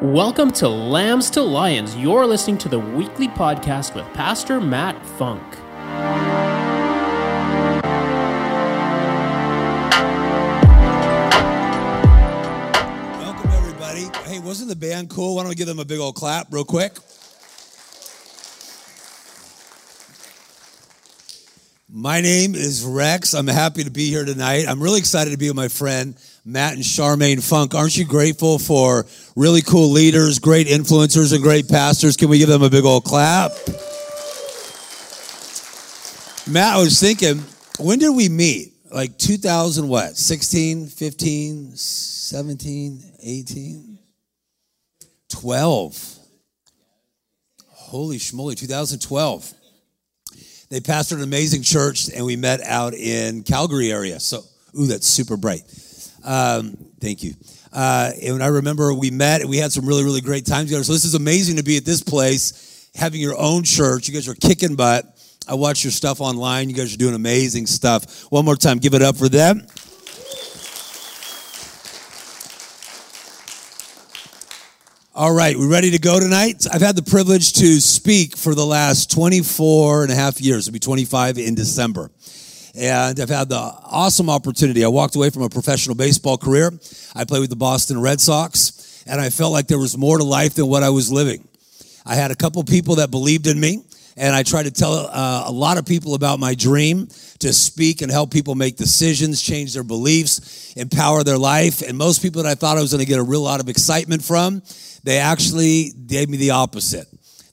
Welcome to Lambs to Lions. You're listening to the weekly podcast with Pastor Matt Funk. Welcome, everybody. Hey, wasn't the band cool? Why don't we give them a big old clap, real quick? My name is Rex. I'm happy to be here tonight. I'm really excited to be with my friend Matt and Charmaine Funk. Aren't you grateful for really cool leaders, great influencers, and great pastors? Can we give them a big old clap? Matt, I was thinking, when did we meet? Like 2000 what? 16, 15, 17, 18? 12. Holy schmoly, 2012. They pastored an amazing church, and we met out in Calgary area. So, ooh, that's super bright. Um, thank you. Uh, and I remember we met, and we had some really, really great times together. So this is amazing to be at this place, having your own church. You guys are kicking butt. I watch your stuff online. You guys are doing amazing stuff. One more time, give it up for them. All right, we ready to go tonight? I've had the privilege to speak for the last 24 and a half years. It'll be 25 in December. And I've had the awesome opportunity. I walked away from a professional baseball career. I played with the Boston Red Sox, and I felt like there was more to life than what I was living. I had a couple people that believed in me, and I tried to tell uh, a lot of people about my dream to speak and help people make decisions, change their beliefs, empower their life. And most people that I thought I was going to get a real lot of excitement from, they actually gave me the opposite.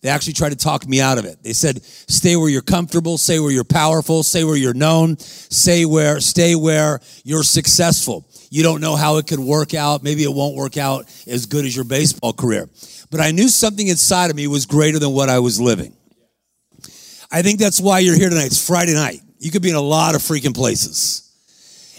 They actually tried to talk me out of it. They said, stay where you're comfortable, stay where you're powerful, stay where you're known, stay where, stay where you're successful. You don't know how it could work out. Maybe it won't work out as good as your baseball career. But I knew something inside of me was greater than what I was living. I think that's why you're here tonight. It's Friday night. You could be in a lot of freaking places.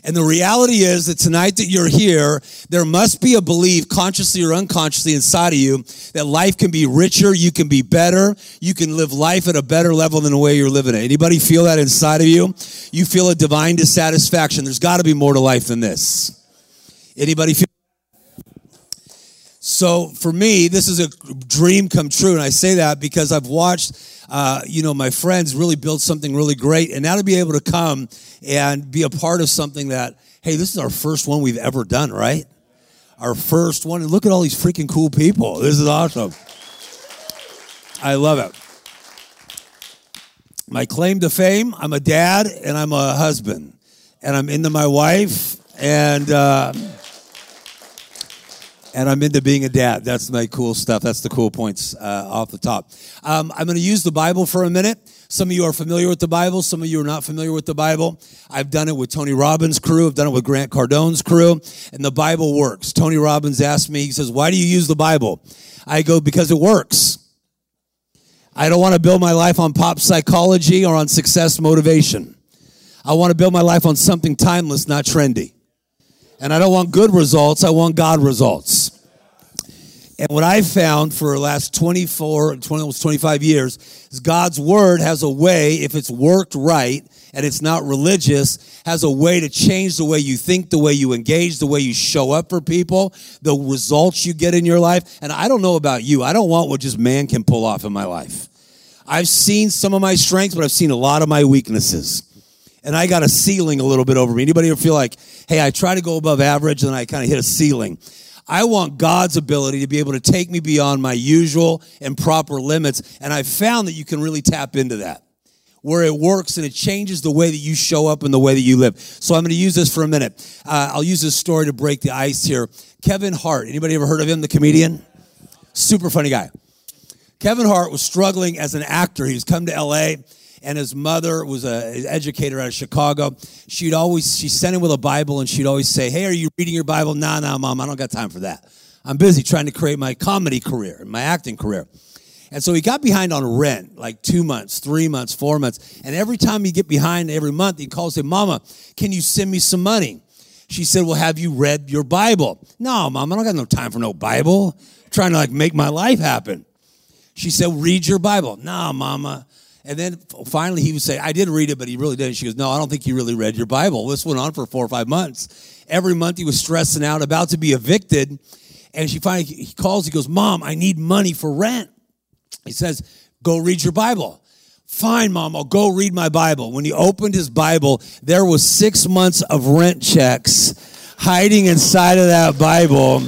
And the reality is that tonight that you're here, there must be a belief, consciously or unconsciously, inside of you that life can be richer, you can be better, you can live life at a better level than the way you're living it. Anybody feel that inside of you? You feel a divine dissatisfaction. There's got to be more to life than this. Anybody feel? So for me, this is a dream come true, and I say that because I've watched, uh, you know, my friends really build something really great, and now to be able to come and be a part of something that, hey, this is our first one we've ever done, right? Our first one, and look at all these freaking cool people. This is awesome. I love it. My claim to fame: I'm a dad and I'm a husband, and I'm into my wife and. Uh, and I'm into being a dad. That's my cool stuff. That's the cool points uh, off the top. Um, I'm going to use the Bible for a minute. Some of you are familiar with the Bible. Some of you are not familiar with the Bible. I've done it with Tony Robbins' crew. I've done it with Grant Cardone's crew. And the Bible works. Tony Robbins asked me, he says, Why do you use the Bible? I go, Because it works. I don't want to build my life on pop psychology or on success motivation. I want to build my life on something timeless, not trendy. And I don't want good results, I want God results. And what I've found for the last 24, 20, almost 25 years is God's word has a way, if it's worked right and it's not religious, has a way to change the way you think, the way you engage, the way you show up for people, the results you get in your life. And I don't know about you. I don't want what just man can pull off in my life. I've seen some of my strengths, but I've seen a lot of my weaknesses and I got a ceiling a little bit over me. Anybody ever feel like, hey, I try to go above average and I kind of hit a ceiling? I want God's ability to be able to take me beyond my usual and proper limits. And I've found that you can really tap into that where it works and it changes the way that you show up and the way that you live. So I'm going to use this for a minute. Uh, I'll use this story to break the ice here. Kevin Hart. Anybody ever heard of him, the comedian? Super funny guy. Kevin Hart was struggling as an actor. He's come to LA and his mother was an educator out of Chicago. She'd always she sent him with a Bible, and she'd always say, "Hey, are you reading your Bible?" Nah, nah, mom, I don't got time for that. I'm busy trying to create my comedy career, my acting career. And so he got behind on rent, like two months, three months, four months. And every time he get behind every month, he calls him, Mama, can you send me some money? She said, Well, have you read your Bible? No, mom, I don't got no time for no Bible. I'm trying to like make my life happen. She said, Read your Bible. No, mama. And then finally he would say, I did read it, but he really didn't. She goes, No, I don't think you really read your Bible. This went on for four or five months. Every month he was stressing out, about to be evicted. And she finally he calls, he goes, Mom, I need money for rent. He says, Go read your Bible. Fine, mom, I'll go read my Bible. When he opened his Bible, there was six months of rent checks hiding inside of that Bible.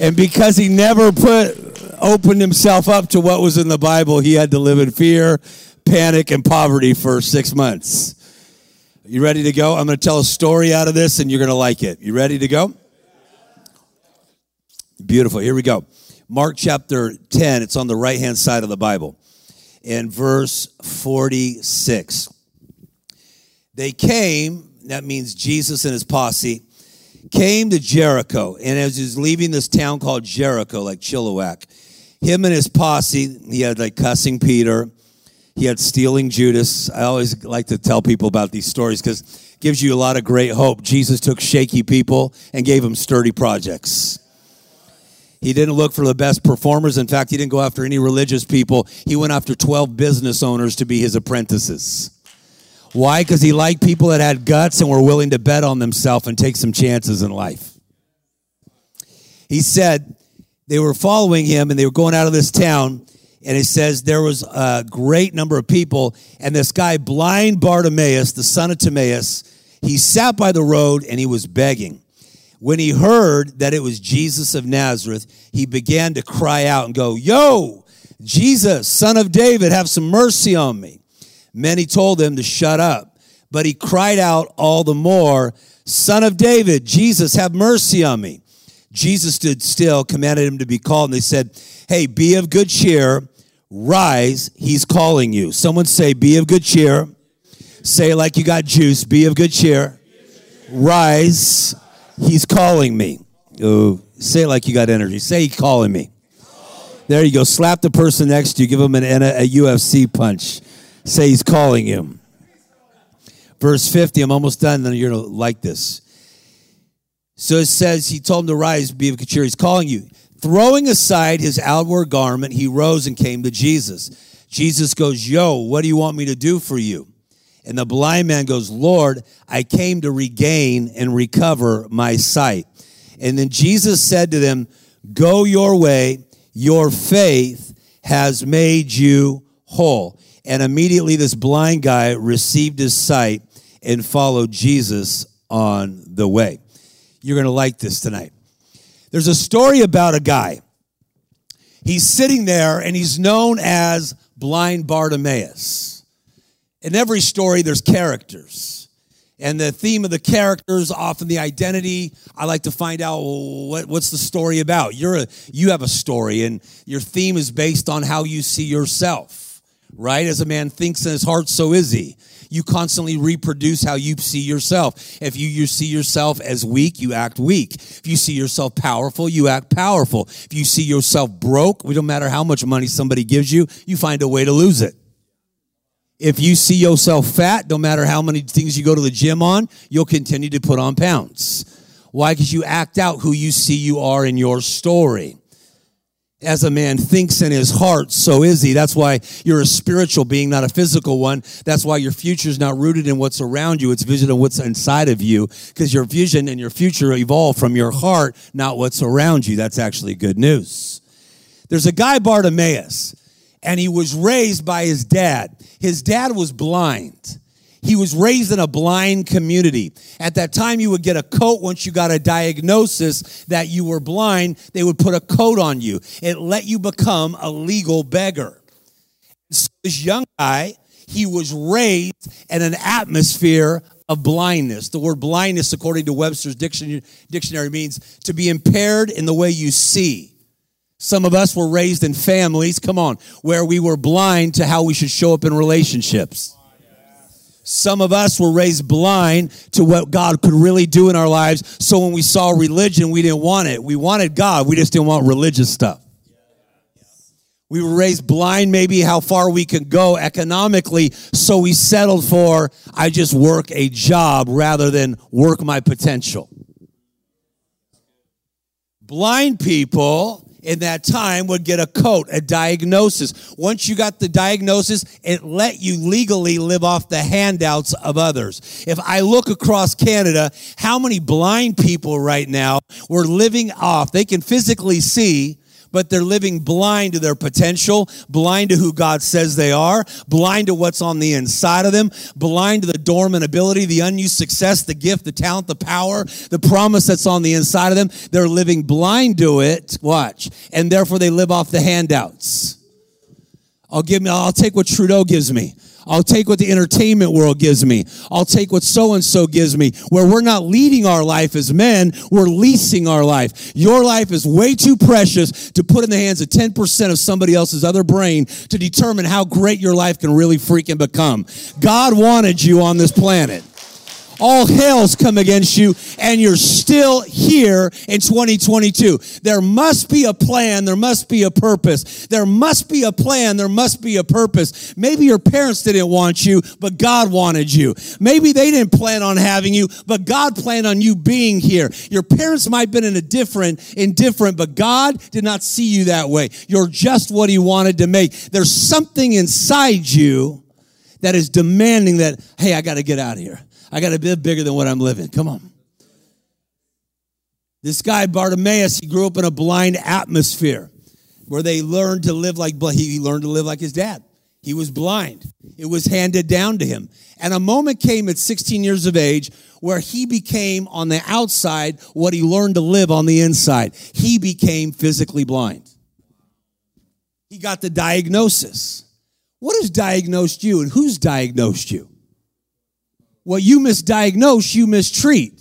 And because he never put opened himself up to what was in the Bible, he had to live in fear, panic, and poverty for six months. You ready to go? I'm going to tell a story out of this and you're going to like it. You ready to go? Beautiful. Here we go. Mark chapter 10, it's on the right hand side of the Bible, in verse 46. They came, that means Jesus and his posse, came to Jericho. And as he's leaving this town called Jericho, like Chilliwack, him and his posse, he had like cussing Peter, he had stealing Judas. I always like to tell people about these stories because it gives you a lot of great hope. Jesus took shaky people and gave them sturdy projects. He didn't look for the best performers. In fact, he didn't go after any religious people. He went after 12 business owners to be his apprentices. Why? Because he liked people that had guts and were willing to bet on themselves and take some chances in life. He said they were following him and they were going out of this town. And it says there was a great number of people. And this guy, blind Bartimaeus, the son of Timaeus, he sat by the road and he was begging. When he heard that it was Jesus of Nazareth, he began to cry out and go, Yo, Jesus, son of David, have some mercy on me. Many told him to shut up, but he cried out all the more, Son of David, Jesus, have mercy on me. Jesus stood still, commanded him to be called, and they said, Hey, be of good cheer, rise, he's calling you. Someone say, Be of good cheer. Say like you got juice, be of good cheer. Rise, He's calling me. Oh, say like you got energy. Say he's calling me. There you go. Slap the person next to you. Give him an, a, a UFC punch. Say he's calling you. Verse 50, I'm almost done, then you're going to like this. So it says, He told him to rise, be of good cheer. He's calling you. Throwing aside his outward garment, he rose and came to Jesus. Jesus goes, Yo, what do you want me to do for you? And the blind man goes, Lord, I came to regain and recover my sight. And then Jesus said to them, Go your way, your faith has made you whole. And immediately this blind guy received his sight and followed Jesus on the way. You're going to like this tonight. There's a story about a guy. He's sitting there and he's known as blind Bartimaeus in every story, there's characters. And the theme of the characters, often the identity. I like to find out what, what's the story about. You're a, you have a story, and your theme is based on how you see yourself, right? As a man thinks in his heart, so is he. You constantly reproduce how you see yourself. If you, you see yourself as weak, you act weak. If you see yourself powerful, you act powerful. If you see yourself broke, it don't matter how much money somebody gives you, you find a way to lose it. If you see yourself fat, no matter how many things you go to the gym on, you'll continue to put on pounds. Why? Because you act out who you see you are in your story. As a man thinks in his heart, so is he. That's why you're a spiritual being, not a physical one. That's why your future is not rooted in what's around you. It's vision of what's inside of you. Because your vision and your future evolve from your heart, not what's around you. That's actually good news. There's a guy, Bartimaeus and he was raised by his dad. His dad was blind. He was raised in a blind community. At that time, you would get a coat once you got a diagnosis that you were blind. They would put a coat on you. It let you become a legal beggar. So this young guy, he was raised in an atmosphere of blindness. The word blindness, according to Webster's dictionary, means to be impaired in the way you see. Some of us were raised in families, come on, where we were blind to how we should show up in relationships. Some of us were raised blind to what God could really do in our lives. So when we saw religion, we didn't want it. We wanted God, we just didn't want religious stuff. We were raised blind, maybe how far we could go economically. So we settled for, I just work a job rather than work my potential. Blind people in that time would get a coat, a diagnosis. Once you got the diagnosis, it let you legally live off the handouts of others. If I look across Canada, how many blind people right now were living off, they can physically see, but they're living blind to their potential, blind to who God says they are, blind to what's on the inside of them, blind to the dormant ability, the unused success, the gift, the talent, the power, the promise that's on the inside of them. They're living blind to it. Watch. And therefore they live off the handouts. I'll give me, I'll take what Trudeau gives me. I'll take what the entertainment world gives me. I'll take what so and so gives me. Where we're not leading our life as men, we're leasing our life. Your life is way too precious to put in the hands of 10% of somebody else's other brain to determine how great your life can really freaking become. God wanted you on this planet all hell's come against you and you're still here in 2022. There must be a plan. There must be a purpose. There must be a plan. There must be a purpose. Maybe your parents didn't want you, but God wanted you. Maybe they didn't plan on having you, but God planned on you being here. Your parents might have been in a different, indifferent, but God did not see you that way. You're just what he wanted to make. There's something inside you that is demanding that, hey, I got to get out of here. I got to live bigger than what I'm living. Come on. This guy, Bartimaeus, he grew up in a blind atmosphere where they learned to live like, he learned to live like his dad. He was blind. It was handed down to him. And a moment came at 16 years of age where he became on the outside what he learned to live on the inside. He became physically blind. He got the diagnosis. What has diagnosed you and who's diagnosed you? What you misdiagnose, you mistreat.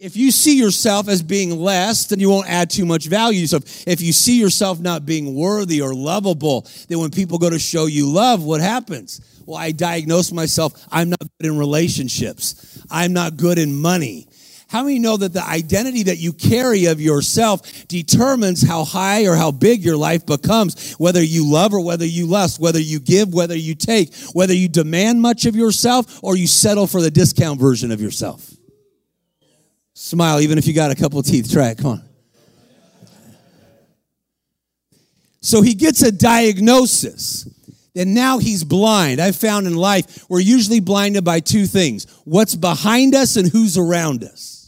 If you see yourself as being less, then you won't add too much value. So if you see yourself not being worthy or lovable, then when people go to show you love, what happens? Well, I diagnose myself. I'm not good in relationships. I'm not good in money. How many know that the identity that you carry of yourself determines how high or how big your life becomes, whether you love or whether you lust, whether you give, whether you take, whether you demand much of yourself or you settle for the discount version of yourself? Smile, even if you got a couple teeth. Try it. Come on. So he gets a diagnosis. And now he's blind. I found in life, we're usually blinded by two things what's behind us and who's around us.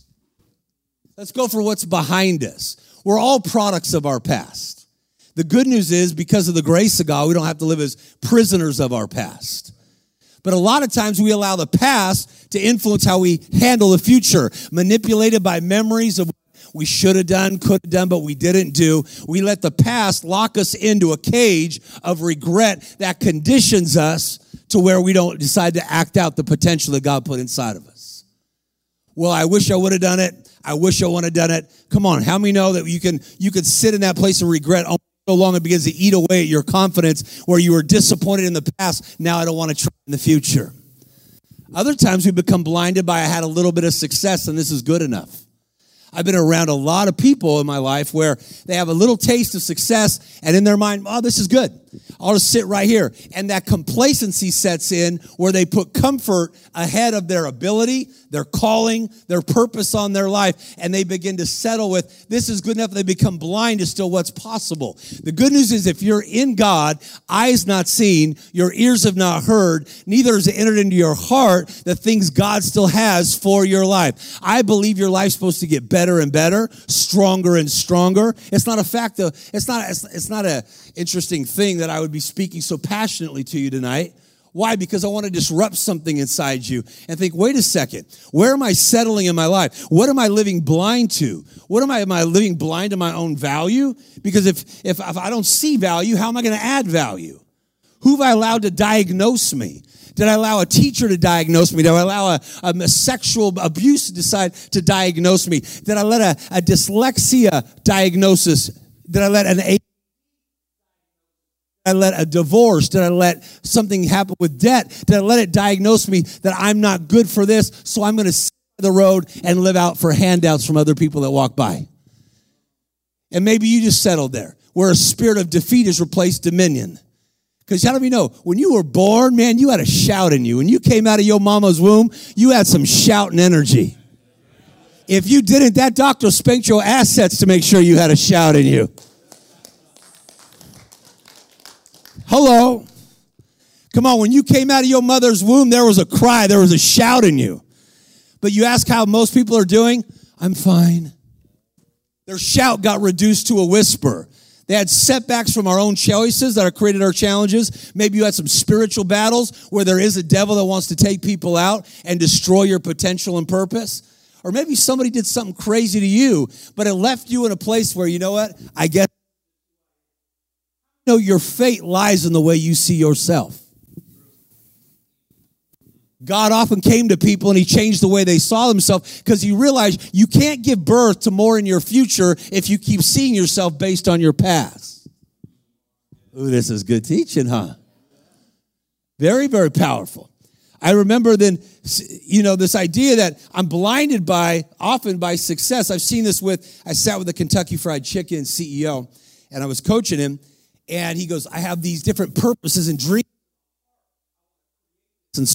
Let's go for what's behind us. We're all products of our past. The good news is, because of the grace of God, we don't have to live as prisoners of our past. But a lot of times we allow the past to influence how we handle the future, manipulated by memories of what we should have done, could have done, but we didn't do. We let the past lock us into a cage of regret that conditions us to where we don't decide to act out the potential that God put inside of us. Well, I wish I would have done it. I wish I would have done it. Come on, how many know that you can you can sit in that place of regret so long it begins to eat away at your confidence where you were disappointed in the past. Now I don't want to try in the future. Other times we become blinded by I had a little bit of success and this is good enough. I've been around a lot of people in my life where they have a little taste of success and in their mind, oh, this is good. I'll just sit right here. And that complacency sets in where they put comfort ahead of their ability, their calling, their purpose on their life, and they begin to settle with this is good enough. They become blind to still what's possible. The good news is if you're in God, eyes not seen, your ears have not heard, neither has it entered into your heart the things God still has for your life. I believe your life's supposed to get better and better, stronger and stronger. It's not a fact of, it's not, it's not a interesting thing that I would be speaking so passionately to you tonight. Why? Because I want to disrupt something inside you and think, wait a second, where am I settling in my life? What am I living blind to? What am I, am I living blind to my own value? Because if, if, if I don't see value, how am I going to add value? Who have I allowed to diagnose me? Did I allow a teacher to diagnose me? Did I allow a, a sexual abuse to decide to diagnose me? Did I let a, a dyslexia diagnosis? Did I let an I let a divorce? Did I let something happen with debt? Did I let it diagnose me that I'm not good for this? So I'm going to sit the road and live out for handouts from other people that walk by. And maybe you just settled there where a spirit of defeat has replaced dominion. Because how do we know? When you were born, man, you had a shout in you. When you came out of your mama's womb, you had some shouting energy. If you didn't, that doctor spanked your assets to make sure you had a shout in you. Hello. Come on, when you came out of your mother's womb, there was a cry, there was a shout in you. But you ask how most people are doing? I'm fine. Their shout got reduced to a whisper. They had setbacks from our own choices that have created our challenges. Maybe you had some spiritual battles where there is a devil that wants to take people out and destroy your potential and purpose. Or maybe somebody did something crazy to you, but it left you in a place where, you know what? I guess know your fate lies in the way you see yourself. God often came to people and he changed the way they saw themselves because he realized you can't give birth to more in your future if you keep seeing yourself based on your past. Ooh, this is good teaching, huh? Very, very powerful. I remember then, you know, this idea that I'm blinded by, often by success. I've seen this with, I sat with the Kentucky Fried Chicken CEO and I was coaching him and he goes, I have these different purposes and dreams and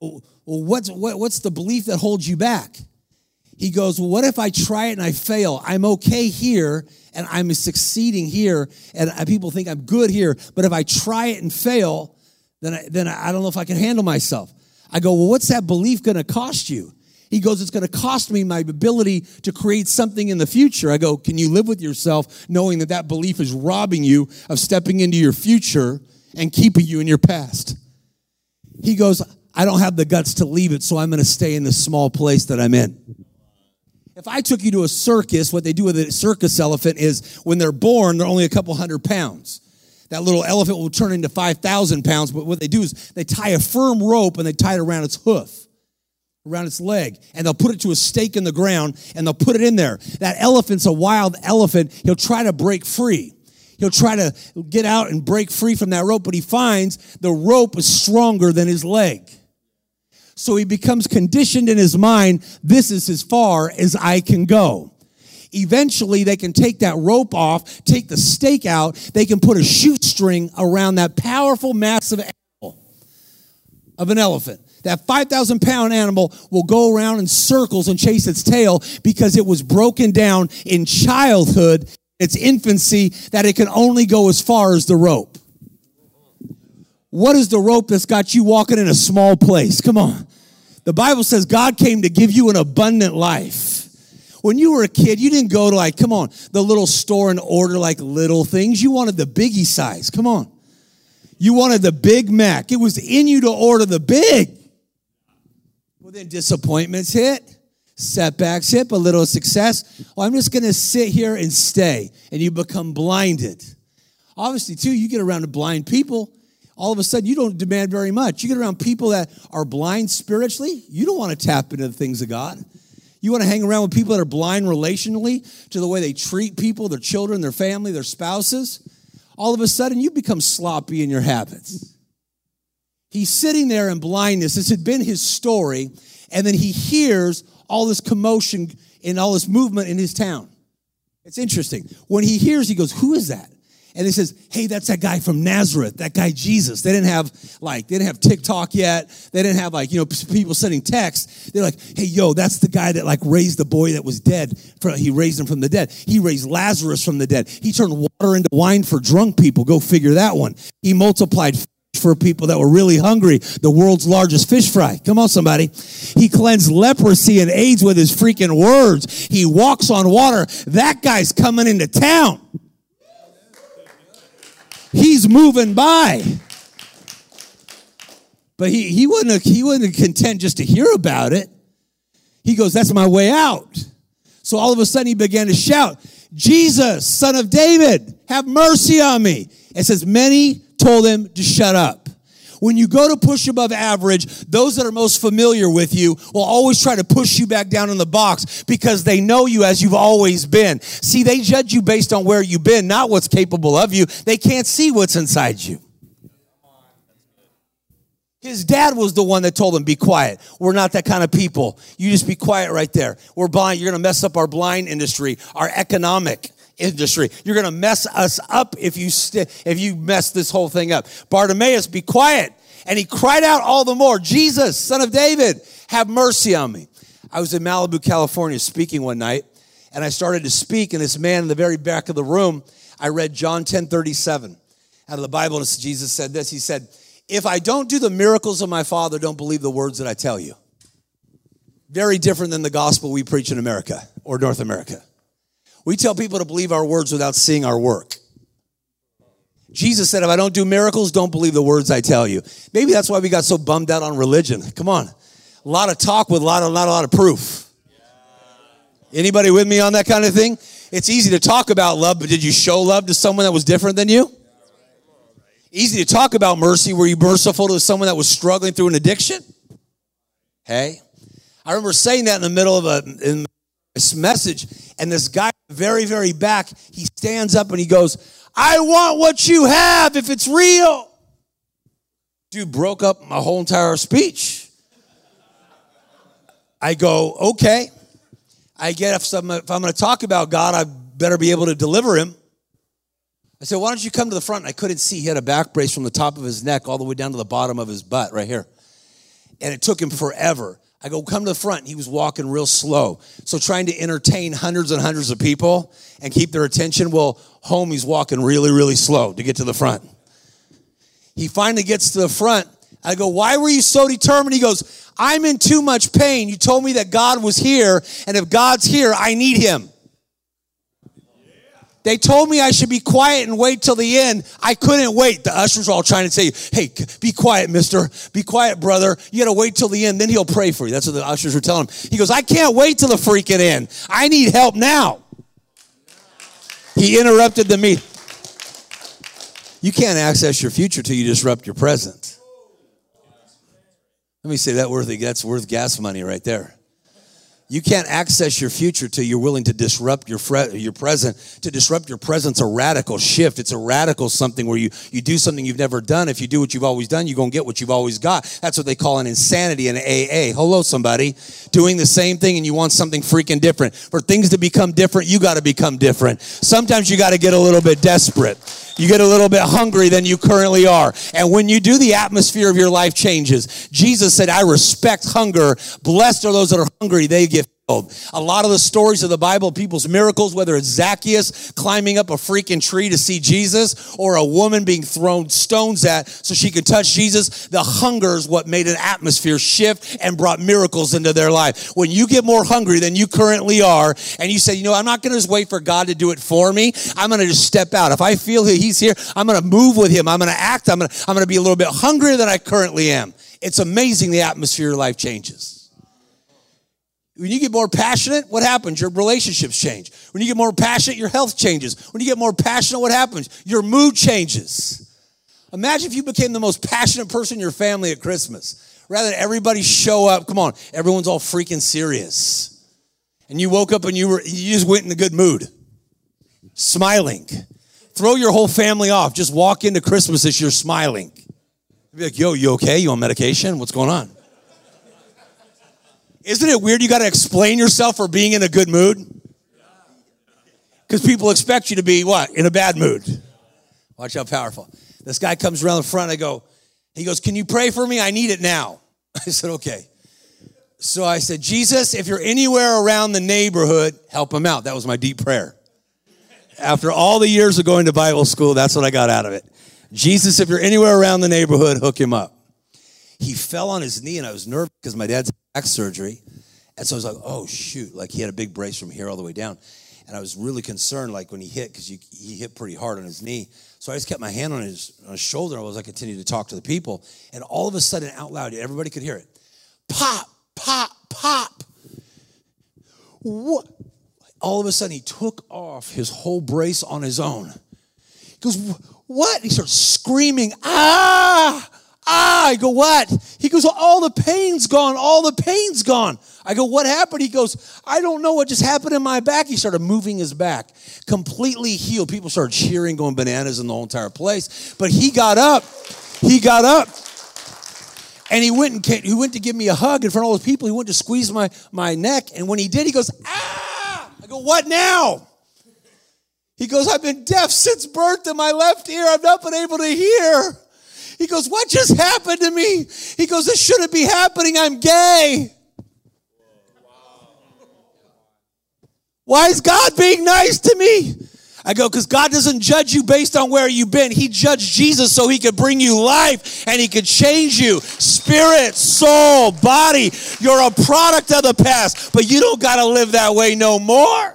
well, what's, what, what's the belief that holds you back? He goes, Well, what if I try it and I fail? I'm okay here and I'm succeeding here, and people think I'm good here. But if I try it and fail, then I, then I don't know if I can handle myself. I go, Well, what's that belief going to cost you? He goes, It's going to cost me my ability to create something in the future. I go, Can you live with yourself knowing that that belief is robbing you of stepping into your future and keeping you in your past? He goes, I don't have the guts to leave it, so I'm going to stay in the small place that I'm in. If I took you to a circus, what they do with a circus elephant is when they're born, they're only a couple hundred pounds. That little elephant will turn into 5,000 pounds, but what they do is they tie a firm rope and they tie it around its hoof, around its leg, and they'll put it to a stake in the ground and they'll put it in there. That elephant's a wild elephant. He'll try to break free. He'll try to get out and break free from that rope, but he finds the rope is stronger than his leg. So he becomes conditioned in his mind, this is as far as I can go. Eventually, they can take that rope off, take the stake out, they can put a shoestring around that powerful, massive animal of an elephant. That 5,000 pound animal will go around in circles and chase its tail because it was broken down in childhood, its infancy, that it can only go as far as the rope. What is the rope that's got you walking in a small place? Come on. The Bible says God came to give you an abundant life. When you were a kid, you didn't go to like, come on, the little store and order like little things. You wanted the biggie size. Come on. You wanted the Big Mac. It was in you to order the big. Well, then disappointments hit, setbacks hit, a little success. Well, I'm just going to sit here and stay. And you become blinded. Obviously, too, you get around to blind people all of a sudden you don't demand very much. You get around people that are blind spiritually, you don't want to tap into the things of God. You want to hang around with people that are blind relationally to the way they treat people, their children, their family, their spouses. All of a sudden you become sloppy in your habits. He's sitting there in blindness. This had been his story. And then he hears all this commotion and all this movement in his town. It's interesting. When he hears, he goes, Who is that? and he says, "Hey, that's that guy from Nazareth, that guy Jesus." They didn't have like they didn't have TikTok yet. They didn't have like you know people sending texts. They're like, "Hey, yo, that's the guy that like raised the boy that was dead. He raised him from the dead. He raised Lazarus from the dead. He turned water into wine for drunk people. Go figure that one. He multiplied." For people that were really hungry, the world's largest fish fry. Come on, somebody. He cleansed leprosy and AIDS with his freaking words. He walks on water. That guy's coming into town. He's moving by. But he, he, wasn't, he wasn't content just to hear about it. He goes, That's my way out. So all of a sudden he began to shout, Jesus, son of David, have mercy on me. It says, Many told him to shut up. When you go to push above average, those that are most familiar with you will always try to push you back down in the box because they know you as you've always been. See, they judge you based on where you've been, not what's capable of you. They can't see what's inside you. His dad was the one that told him, be quiet. We're not that kind of people. You just be quiet right there. We're blind. You're going to mess up our blind industry, our economic industry. You're going to mess us up if you st- if you mess this whole thing up. Bartimaeus, be quiet. And he cried out all the more, Jesus, son of David, have mercy on me. I was in Malibu, California, speaking one night, and I started to speak, and this man in the very back of the room, I read John 10 37 out of the Bible, and Jesus said this. He said, If I don't do the miracles of my Father, don't believe the words that I tell you. Very different than the gospel we preach in America or North America. We tell people to believe our words without seeing our work. Jesus said, if I don't do miracles, don't believe the words I tell you. Maybe that's why we got so bummed out on religion. Come on. A lot of talk with a lot of, not a lot of proof. Anybody with me on that kind of thing? It's easy to talk about love, but did you show love to someone that was different than you? Easy to talk about mercy. Were you merciful to someone that was struggling through an addiction? Hey, I remember saying that in the middle of a in this message, and this guy, very, very back, he stands up and he goes, I want what you have if it's real. Dude broke up my whole entire speech. I go, okay. I get if, I'm, if I'm going to talk about God, I better be able to deliver him. I said, why don't you come to the front? And I couldn't see. He had a back brace from the top of his neck all the way down to the bottom of his butt right here. And it took him forever. I go, come to the front. He was walking real slow. So trying to entertain hundreds and hundreds of people and keep their attention, well, home he's walking really, really slow to get to the front. He finally gets to the front. I go, why were you so determined? He goes, I'm in too much pain. You told me that God was here, and if God's here, I need him. They told me I should be quiet and wait till the end. I couldn't wait. The ushers were all trying to say, hey, be quiet, mister. Be quiet, brother. You got to wait till the end. Then he'll pray for you. That's what the ushers were telling him. He goes, I can't wait till the freaking end. I need help now. He interrupted the meeting. You can't access your future till you disrupt your present. Let me say that worth that's worth gas money right there. You can't access your future till you're willing to disrupt your fre- your present. To disrupt your present's a radical shift. It's a radical something where you, you do something you've never done. If you do what you've always done, you're going to get what you've always got. That's what they call an insanity in AA. Hello, somebody. Doing the same thing and you want something freaking different. For things to become different, you got to become different. Sometimes you got to get a little bit desperate. You get a little bit hungry than you currently are. And when you do, the atmosphere of your life changes. Jesus said, I respect hunger. Blessed are those that are hungry. They get a lot of the stories of the Bible, people's miracles, whether it's Zacchaeus climbing up a freaking tree to see Jesus or a woman being thrown stones at so she could touch Jesus, the hunger is what made an atmosphere shift and brought miracles into their life. When you get more hungry than you currently are and you say, you know, I'm not going to just wait for God to do it for me. I'm going to just step out. If I feel he's here, I'm going to move with him. I'm going to act. I'm going to, I'm going to be a little bit hungrier than I currently am. It's amazing the atmosphere of life changes. When you get more passionate, what happens? Your relationships change. When you get more passionate, your health changes. When you get more passionate, what happens? Your mood changes. Imagine if you became the most passionate person in your family at Christmas. Rather than everybody show up, come on, everyone's all freaking serious. And you woke up and you were you just went in a good mood. Smiling. Throw your whole family off. Just walk into Christmas as you're smiling. Be like, yo, you okay? You on medication? What's going on? Isn't it weird you got to explain yourself for being in a good mood? Because people expect you to be what? In a bad mood. Watch how powerful. This guy comes around the front. I go, he goes, Can you pray for me? I need it now. I said, Okay. So I said, Jesus, if you're anywhere around the neighborhood, help him out. That was my deep prayer. After all the years of going to Bible school, that's what I got out of it. Jesus, if you're anywhere around the neighborhood, hook him up. He fell on his knee, and I was nervous because my dad's back surgery. And so I was like, oh, shoot. Like he had a big brace from here all the way down. And I was really concerned, like when he hit, because he hit pretty hard on his knee. So I just kept my hand on his, on his shoulder as I continued to talk to the people. And all of a sudden, out loud, everybody could hear it pop, pop, pop. What? All of a sudden, he took off his whole brace on his own. He goes, What? He starts screaming, Ah! Ah, I go, what? He goes, all the pain's gone. All the pain's gone. I go, what happened? He goes, I don't know what just happened in my back. He started moving his back, completely healed. People started cheering, going bananas in the whole entire place. But he got up. He got up. And he went and came, he went to give me a hug in front of all those people. He went to squeeze my, my neck. And when he did, he goes, ah! I go, what now? He goes, I've been deaf since birth in my left ear. I've not been able to hear. He goes, What just happened to me? He goes, This shouldn't be happening. I'm gay. Why is God being nice to me? I go, because God doesn't judge you based on where you've been. He judged Jesus so he could bring you life and he could change you. Spirit, soul, body. You're a product of the past, but you don't got to live that way no more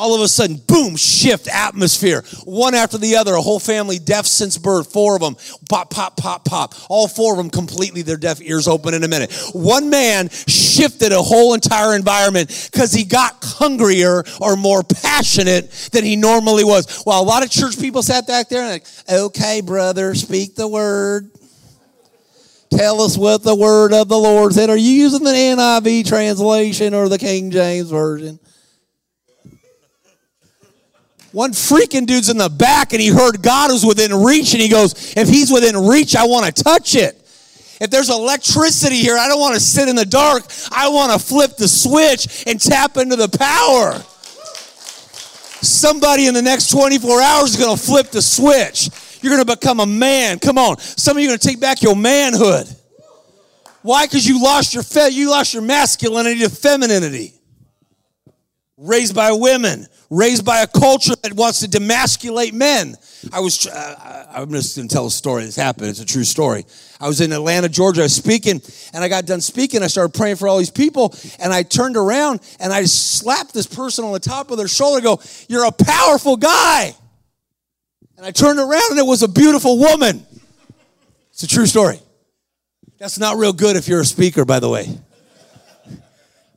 all of a sudden, boom, shift atmosphere. One after the other, a whole family deaf since birth, four of them, pop, pop, pop, pop. All four of them completely, their deaf ears open in a minute. One man shifted a whole entire environment because he got hungrier or more passionate than he normally was. While a lot of church people sat back there and like, okay, brother, speak the word. Tell us what the word of the Lord said. Are you using the NIV translation or the King James Version? One freaking dude's in the back and he heard God was within reach and he goes, If he's within reach, I want to touch it. If there's electricity here, I don't want to sit in the dark. I want to flip the switch and tap into the power. Somebody in the next 24 hours is going to flip the switch. You're going to become a man. Come on. Some of you are going to take back your manhood. Why? Because you lost your fe- you lost your masculinity to femininity. Raised by women, raised by a culture that wants to demasculate men. I was, uh, I'm just going to tell a story. This happened. It's a true story. I was in Atlanta, Georgia. I was speaking, and I got done speaking. I started praying for all these people, and I turned around and I slapped this person on the top of their shoulder. Go, you're a powerful guy. And I turned around, and it was a beautiful woman. It's a true story. That's not real good if you're a speaker, by the way.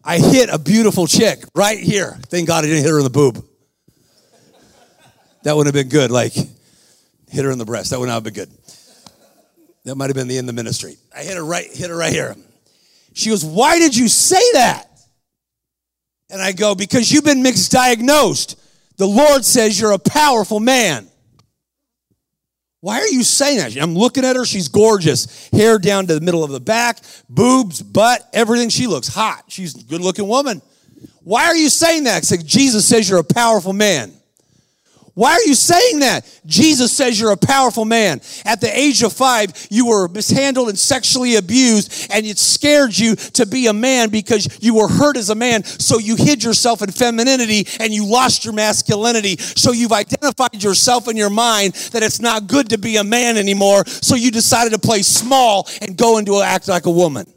I hit a beautiful chick right here. Thank God I didn't hit her in the boob. That would have been good. Like, hit her in the breast. That would not have been good. That might have been the end of the ministry. I hit her right, hit her right here. She goes, Why did you say that? And I go, Because you've been misdiagnosed. The Lord says you're a powerful man. Why are you saying that? I'm looking at her. She's gorgeous. Hair down to the middle of the back, boobs, butt, everything. She looks hot. She's a good looking woman. Why are you saying that? Because Jesus says you're a powerful man. Why are you saying that? Jesus says you're a powerful man. At the age of five, you were mishandled and sexually abused, and it scared you to be a man because you were hurt as a man. So you hid yourself in femininity and you lost your masculinity. So you've identified yourself in your mind that it's not good to be a man anymore. So you decided to play small and go into act like a woman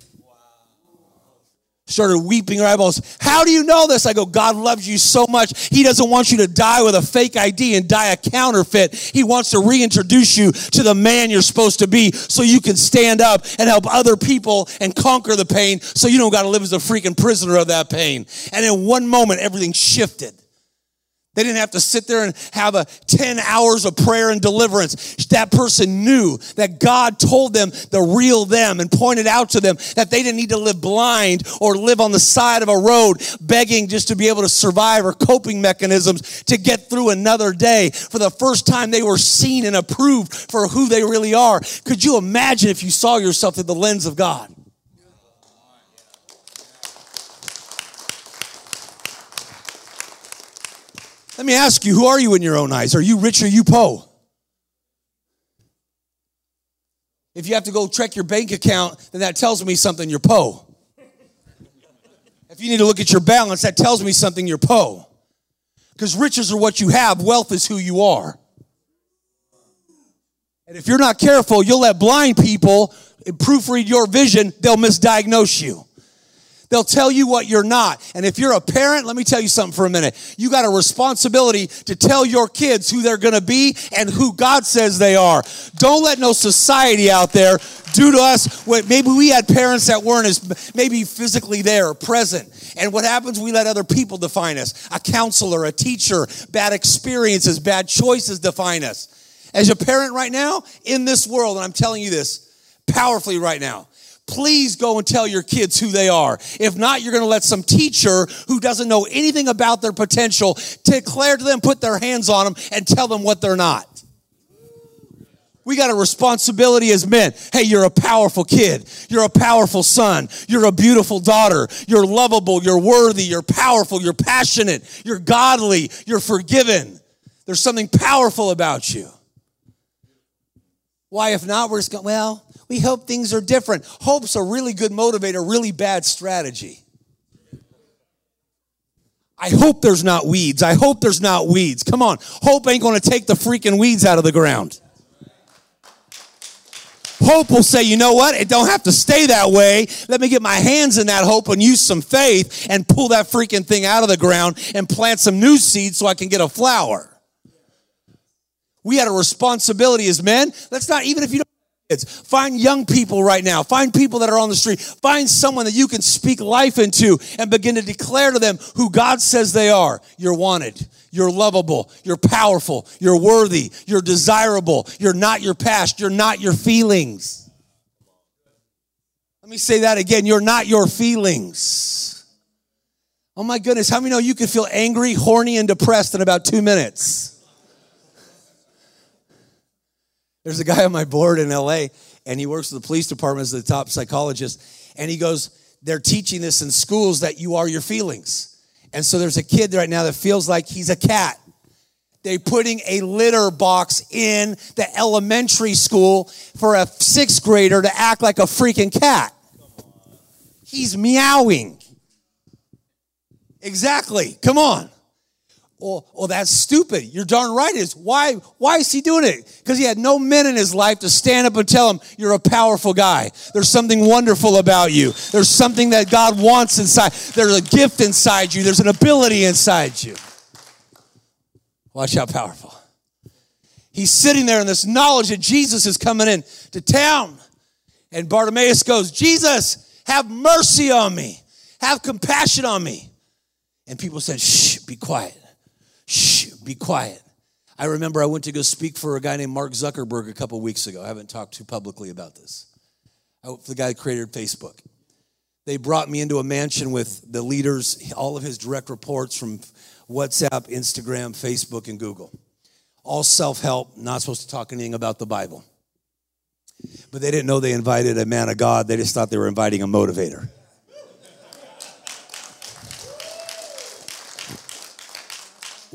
started weeping her eyeballs. How do you know this? I go, God loves you so much. He doesn't want you to die with a fake ID and die a counterfeit. He wants to reintroduce you to the man you're supposed to be so you can stand up and help other people and conquer the pain so you don't got to live as a freaking prisoner of that pain. And in one moment, everything shifted. They didn't have to sit there and have a 10 hours of prayer and deliverance. That person knew that God told them the real them and pointed out to them that they didn't need to live blind or live on the side of a road begging just to be able to survive or coping mechanisms to get through another day. For the first time, they were seen and approved for who they really are. Could you imagine if you saw yourself through the lens of God? Let me ask you, who are you in your own eyes? Are you rich or you poor? If you have to go check your bank account, then that tells me something you're poor. If you need to look at your balance, that tells me something you're poor. Because riches are what you have, wealth is who you are. And if you're not careful, you'll let blind people proofread your vision, they'll misdiagnose you. They'll tell you what you're not. And if you're a parent, let me tell you something for a minute. You got a responsibility to tell your kids who they're going to be and who God says they are. Don't let no society out there do to us what maybe we had parents that weren't as maybe physically there, present. And what happens? We let other people define us. A counselor, a teacher, bad experiences, bad choices define us. As a parent right now in this world, and I'm telling you this powerfully right now, please go and tell your kids who they are. If not, you're going to let some teacher who doesn't know anything about their potential declare to them, put their hands on them, and tell them what they're not. We got a responsibility as men. Hey, you're a powerful kid. You're a powerful son. You're a beautiful daughter. You're lovable. You're worthy. You're powerful. You're passionate. You're godly. You're forgiven. There's something powerful about you. Why, if not, we're just going, well, we hope things are different. Hope's a really good motivator, really bad strategy. I hope there's not weeds. I hope there's not weeds. Come on. Hope ain't going to take the freaking weeds out of the ground. Hope will say, you know what? It don't have to stay that way. Let me get my hands in that hope and use some faith and pull that freaking thing out of the ground and plant some new seeds so I can get a flower. We had a responsibility as men. Let's not, even if you don't. Find young people right now. Find people that are on the street. Find someone that you can speak life into and begin to declare to them who God says they are. You're wanted. You're lovable. You're powerful. You're worthy. You're desirable. You're not your past. You're not your feelings. Let me say that again. You're not your feelings. Oh my goodness. How many know you can feel angry, horny, and depressed in about two minutes? There's a guy on my board in LA, and he works with the police department as the top psychologist. And he goes, They're teaching this in schools that you are your feelings. And so there's a kid right now that feels like he's a cat. They're putting a litter box in the elementary school for a sixth grader to act like a freaking cat. He's meowing. Exactly. Come on. Well, well, that's stupid. You're darn right it is. Why, why is he doing it? Because he had no men in his life to stand up and tell him, you're a powerful guy. There's something wonderful about you. There's something that God wants inside. There's a gift inside you. There's an ability inside you. Watch how powerful. He's sitting there in this knowledge that Jesus is coming in to town. And Bartimaeus goes, Jesus, have mercy on me. Have compassion on me. And people said, shh, be quiet. Shh, be quiet. I remember I went to go speak for a guy named Mark Zuckerberg a couple weeks ago. I haven't talked too publicly about this. I, the guy created Facebook. They brought me into a mansion with the leaders, all of his direct reports from WhatsApp, Instagram, Facebook, and Google. All self help, not supposed to talk anything about the Bible. But they didn't know they invited a man of God, they just thought they were inviting a motivator.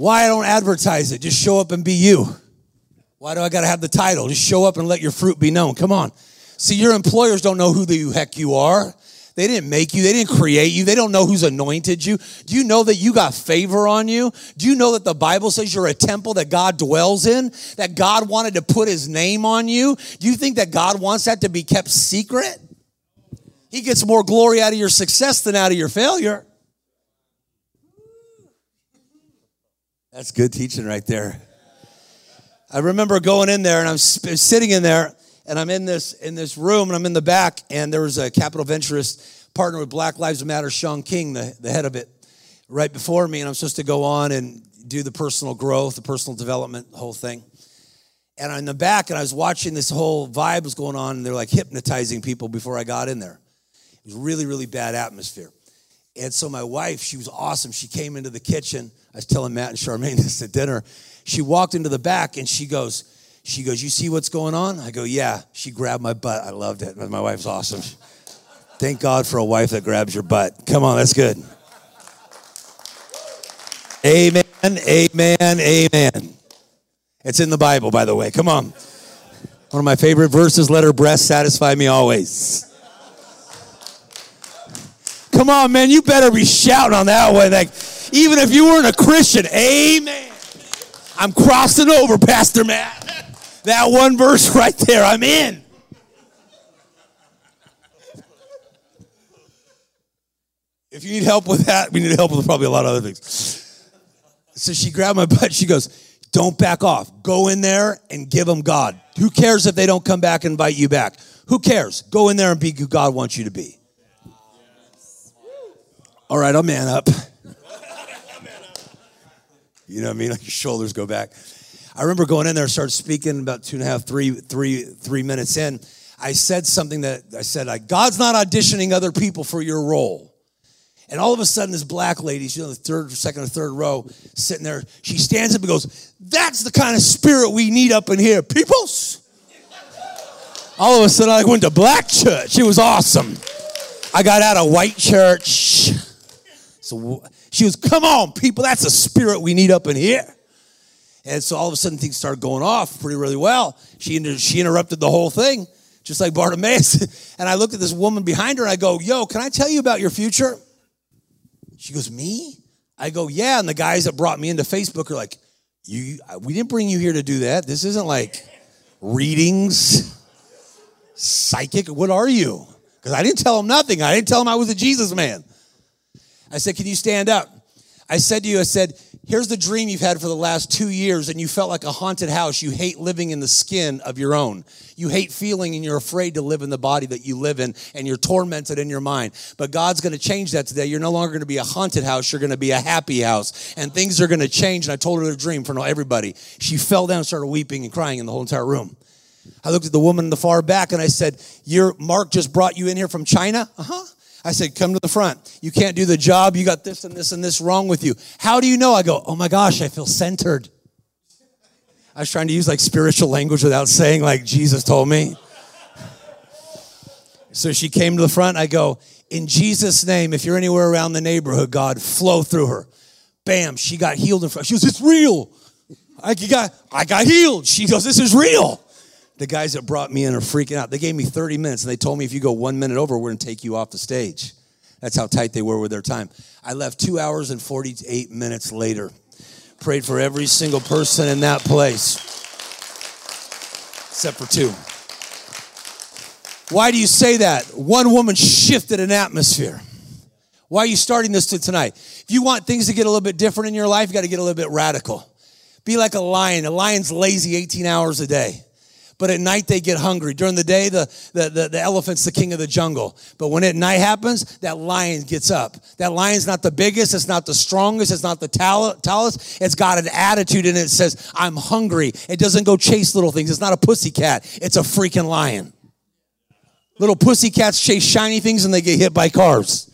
Why I don't advertise it? Just show up and be you. Why do I got to have the title? Just show up and let your fruit be known. Come on. See, your employers don't know who the heck you are. They didn't make you. They didn't create you. They don't know who's anointed you. Do you know that you got favor on you? Do you know that the Bible says you're a temple that God dwells in? That God wanted to put his name on you? Do you think that God wants that to be kept secret? He gets more glory out of your success than out of your failure. That's good teaching right there. I remember going in there and I'm sitting in there and I'm in this in this room and I'm in the back and there was a capital venturist partner with Black Lives Matter, Shaun King, the, the head of it, right before me, and I'm supposed to go on and do the personal growth, the personal development, the whole thing. And I'm in the back and I was watching this whole vibe was going on and they're like hypnotizing people before I got in there. It was really, really bad atmosphere. And so my wife, she was awesome. She came into the kitchen. I was telling Matt and Charmaine this at dinner. She walked into the back and she goes, she goes, you see what's going on? I go, yeah. She grabbed my butt. I loved it. My wife's awesome. Thank God for a wife that grabs your butt. Come on, that's good. Amen, amen, amen. It's in the Bible, by the way. Come on. One of my favorite verses, let her breast satisfy me always. Come on, man, you better be shouting on that one. Like, even if you weren't a Christian, amen. I'm crossing over, Pastor Matt. That one verse right there, I'm in. If you need help with that, we need help with probably a lot of other things. So she grabbed my butt. She goes, Don't back off. Go in there and give them God. Who cares if they don't come back and invite you back? Who cares? Go in there and be who God wants you to be. All right, I'll man up. You know what I mean? Like your shoulders go back. I remember going in there, started speaking about two and a half, three, three, three minutes in. I said something that I said, like, God's not auditioning other people for your role. And all of a sudden, this black lady, she's in the third, second, or third row, sitting there. She stands up and goes, "That's the kind of spirit we need up in here, peoples." All of a sudden, I went to black church. It was awesome. I got out of white church. So she was, come on, people, that's a spirit we need up in here. And so all of a sudden things started going off pretty really well. She, she interrupted the whole thing, just like Bartimaeus. and I looked at this woman behind her and I go, yo, can I tell you about your future? She goes, me? I go, yeah. And the guys that brought me into Facebook are like, you, we didn't bring you here to do that. This isn't like readings, psychic. What are you? Because I didn't tell them nothing. I didn't tell them I was a Jesus man. I said, can you stand up? I said to you, I said, here's the dream you've had for the last two years, and you felt like a haunted house. You hate living in the skin of your own. You hate feeling and you're afraid to live in the body that you live in, and you're tormented in your mind. But God's going to change that today. You're no longer going to be a haunted house, you're going to be a happy house, and things are going to change. And I told her the dream for everybody. She fell down, started weeping and crying in the whole entire room. I looked at the woman in the far back and I said, Your Mark just brought you in here from China? Uh huh. I said, Come to the front. You can't do the job. You got this and this and this wrong with you. How do you know? I go, Oh my gosh, I feel centered. I was trying to use like spiritual language without saying, like Jesus told me. So she came to the front. I go, In Jesus' name, if you're anywhere around the neighborhood, God, flow through her. Bam, she got healed in front. She goes, It's real. I got, I got healed. She goes, This is real. The guys that brought me in are freaking out. They gave me 30 minutes and they told me if you go one minute over, we're going to take you off the stage. That's how tight they were with their time. I left two hours and 48 minutes later. Prayed for every single person in that place, except for two. Why do you say that? One woman shifted an atmosphere. Why are you starting this to tonight? If you want things to get a little bit different in your life, you got to get a little bit radical. Be like a lion. A lion's lazy 18 hours a day but at night they get hungry. During the day, the, the, the, the, elephant's the king of the jungle. But when at night happens, that lion gets up. That lion's not the biggest, it's not the strongest, it's not the tallest. It's got an attitude and it. it says, I'm hungry. It doesn't go chase little things. It's not a pussy cat, it's a freaking lion. Little pussy cats chase shiny things and they get hit by cars.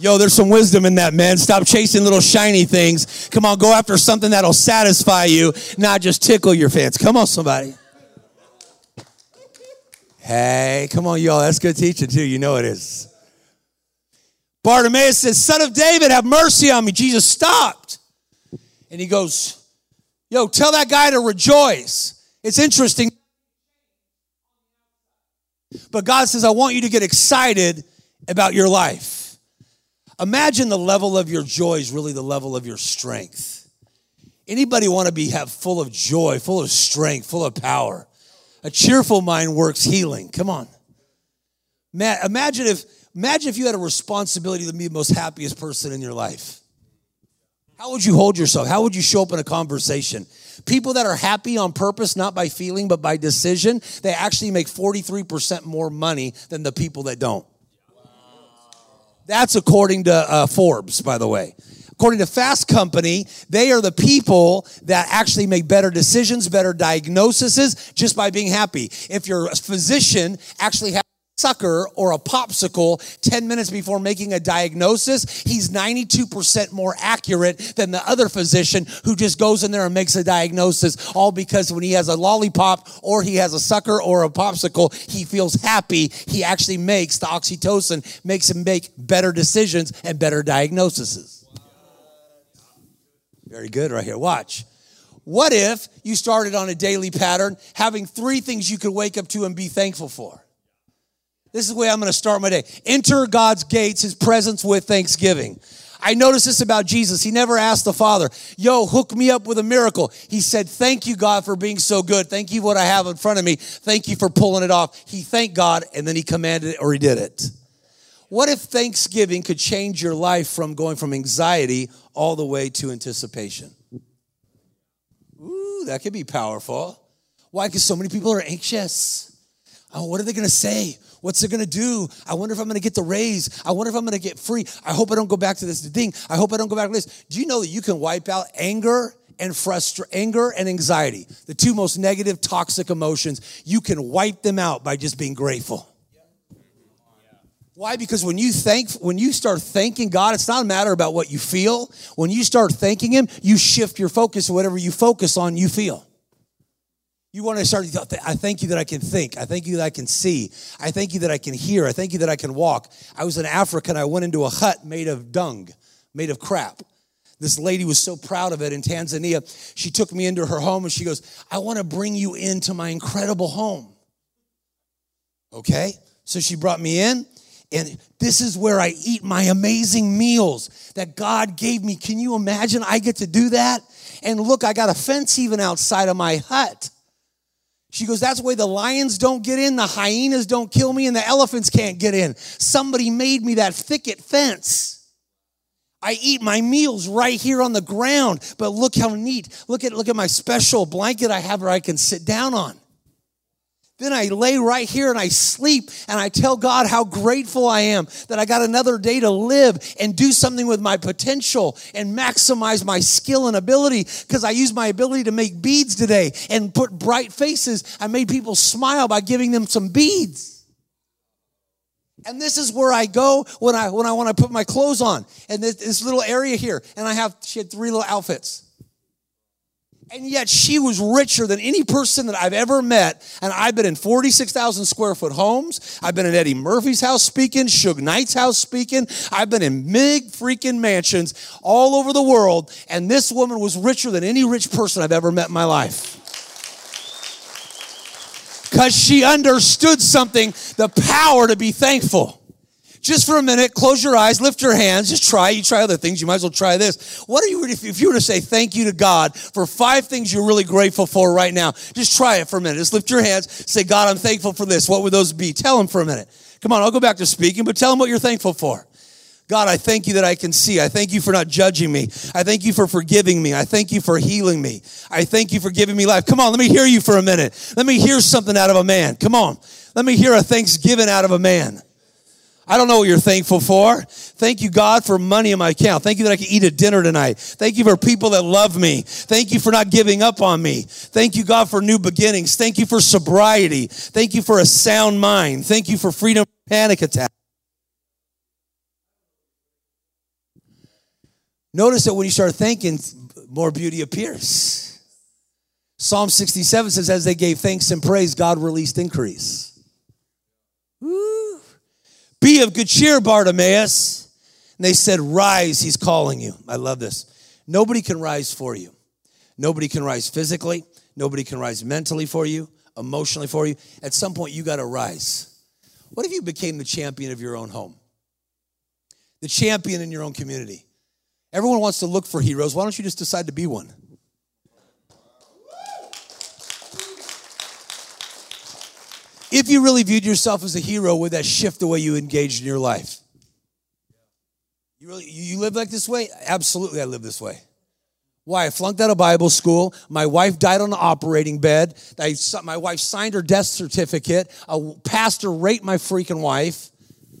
Yo, there's some wisdom in that, man. Stop chasing little shiny things. Come on, go after something that'll satisfy you, not just tickle your fans. Come on, somebody. Hey, come on, y'all. That's good teaching, too. You know it is. Bartimaeus says, Son of David, have mercy on me. Jesus stopped. And he goes, Yo, tell that guy to rejoice. It's interesting. But God says, I want you to get excited about your life. Imagine the level of your joy is really the level of your strength. Anybody want to be have full of joy, full of strength, full of power? A cheerful mind works healing. Come on. Imagine if imagine if you had a responsibility to be the most happiest person in your life. How would you hold yourself? How would you show up in a conversation? People that are happy on purpose, not by feeling, but by decision, they actually make 43% more money than the people that don't. That's according to uh, Forbes, by the way. According to Fast Company, they are the people that actually make better decisions, better diagnoses just by being happy. If your physician actually has sucker or a popsicle 10 minutes before making a diagnosis, he's 92% more accurate than the other physician who just goes in there and makes a diagnosis, all because when he has a lollipop or he has a sucker or a popsicle, he feels happy. He actually makes the oxytocin, makes him make better decisions and better diagnoses. Very good right here. Watch. What if you started on a daily pattern having three things you could wake up to and be thankful for? This is the way I'm going to start my day. Enter God's gates, his presence with thanksgiving. I noticed this about Jesus. He never asked the Father, Yo, hook me up with a miracle. He said, Thank you, God, for being so good. Thank you what I have in front of me. Thank you for pulling it off. He thanked God and then he commanded it or he did it. What if Thanksgiving could change your life from going from anxiety all the way to anticipation? Ooh, that could be powerful. Why? Because so many people are anxious. Oh, what are they going to say? What's it gonna do? I wonder if I'm gonna get the raise. I wonder if I'm gonna get free. I hope I don't go back to this thing. I hope I don't go back to this. Do you know that you can wipe out anger and frustration, anger and anxiety, the two most negative, toxic emotions? You can wipe them out by just being grateful. Why? Because when you thank, when you start thanking God, it's not a matter about what you feel. When you start thanking Him, you shift your focus whatever you focus on, you feel. You want to start, I thank you that I can think. I thank you that I can see. I thank you that I can hear. I thank you that I can walk. I was in Africa and I went into a hut made of dung, made of crap. This lady was so proud of it in Tanzania. She took me into her home and she goes, I want to bring you into my incredible home. Okay? So she brought me in And this is where I eat my amazing meals that God gave me. Can you imagine I get to do that? And look, I got a fence even outside of my hut. She goes, That's why the lions don't get in, the hyenas don't kill me, and the elephants can't get in. Somebody made me that thicket fence. I eat my meals right here on the ground, but look how neat. Look at look at my special blanket I have where I can sit down on. Then I lay right here and I sleep and I tell God how grateful I am that I got another day to live and do something with my potential and maximize my skill and ability because I used my ability to make beads today and put bright faces. I made people smile by giving them some beads. And this is where I go when I when I want to put my clothes on. And this, this little area here and I have she had three little outfits. And yet she was richer than any person that I've ever met. And I've been in 46,000 square foot homes. I've been in Eddie Murphy's house speaking, Suge Knight's house speaking. I've been in big freaking mansions all over the world. And this woman was richer than any rich person I've ever met in my life. Because she understood something, the power to be thankful just for a minute, close your eyes, lift your hands, just try. You try other things, you might as well try this. What are you, if you were to say thank you to God for five things you're really grateful for right now, just try it for a minute. Just lift your hands, say, God, I'm thankful for this. What would those be? Tell him for a minute. Come on, I'll go back to speaking, but tell him what you're thankful for. God, I thank you that I can see. I thank you for not judging me. I thank you for forgiving me. I thank you for healing me. I thank you for giving me life. Come on, let me hear you for a minute. Let me hear something out of a man. Come on. Let me hear a thanksgiving out of a man. I don't know what you're thankful for. Thank you, God, for money in my account. Thank you that I can eat a dinner tonight. Thank you for people that love me. Thank you for not giving up on me. Thank you, God, for new beginnings. Thank you for sobriety. Thank you for a sound mind. Thank you for freedom from panic attack. Notice that when you start thinking, more beauty appears. Psalm 67 says, As they gave thanks and praise, God released increase. Woo. Be of good cheer, Bartimaeus. And they said, Rise, he's calling you. I love this. Nobody can rise for you. Nobody can rise physically. Nobody can rise mentally for you, emotionally for you. At some point, you got to rise. What if you became the champion of your own home? The champion in your own community? Everyone wants to look for heroes. Why don't you just decide to be one? If you really viewed yourself as a hero, would that shift the way you engaged in your life? You really you live like this way? Absolutely, I live this way. Why? I flunked out of Bible school. My wife died on the operating bed. I, my wife signed her death certificate. A pastor raped my freaking wife.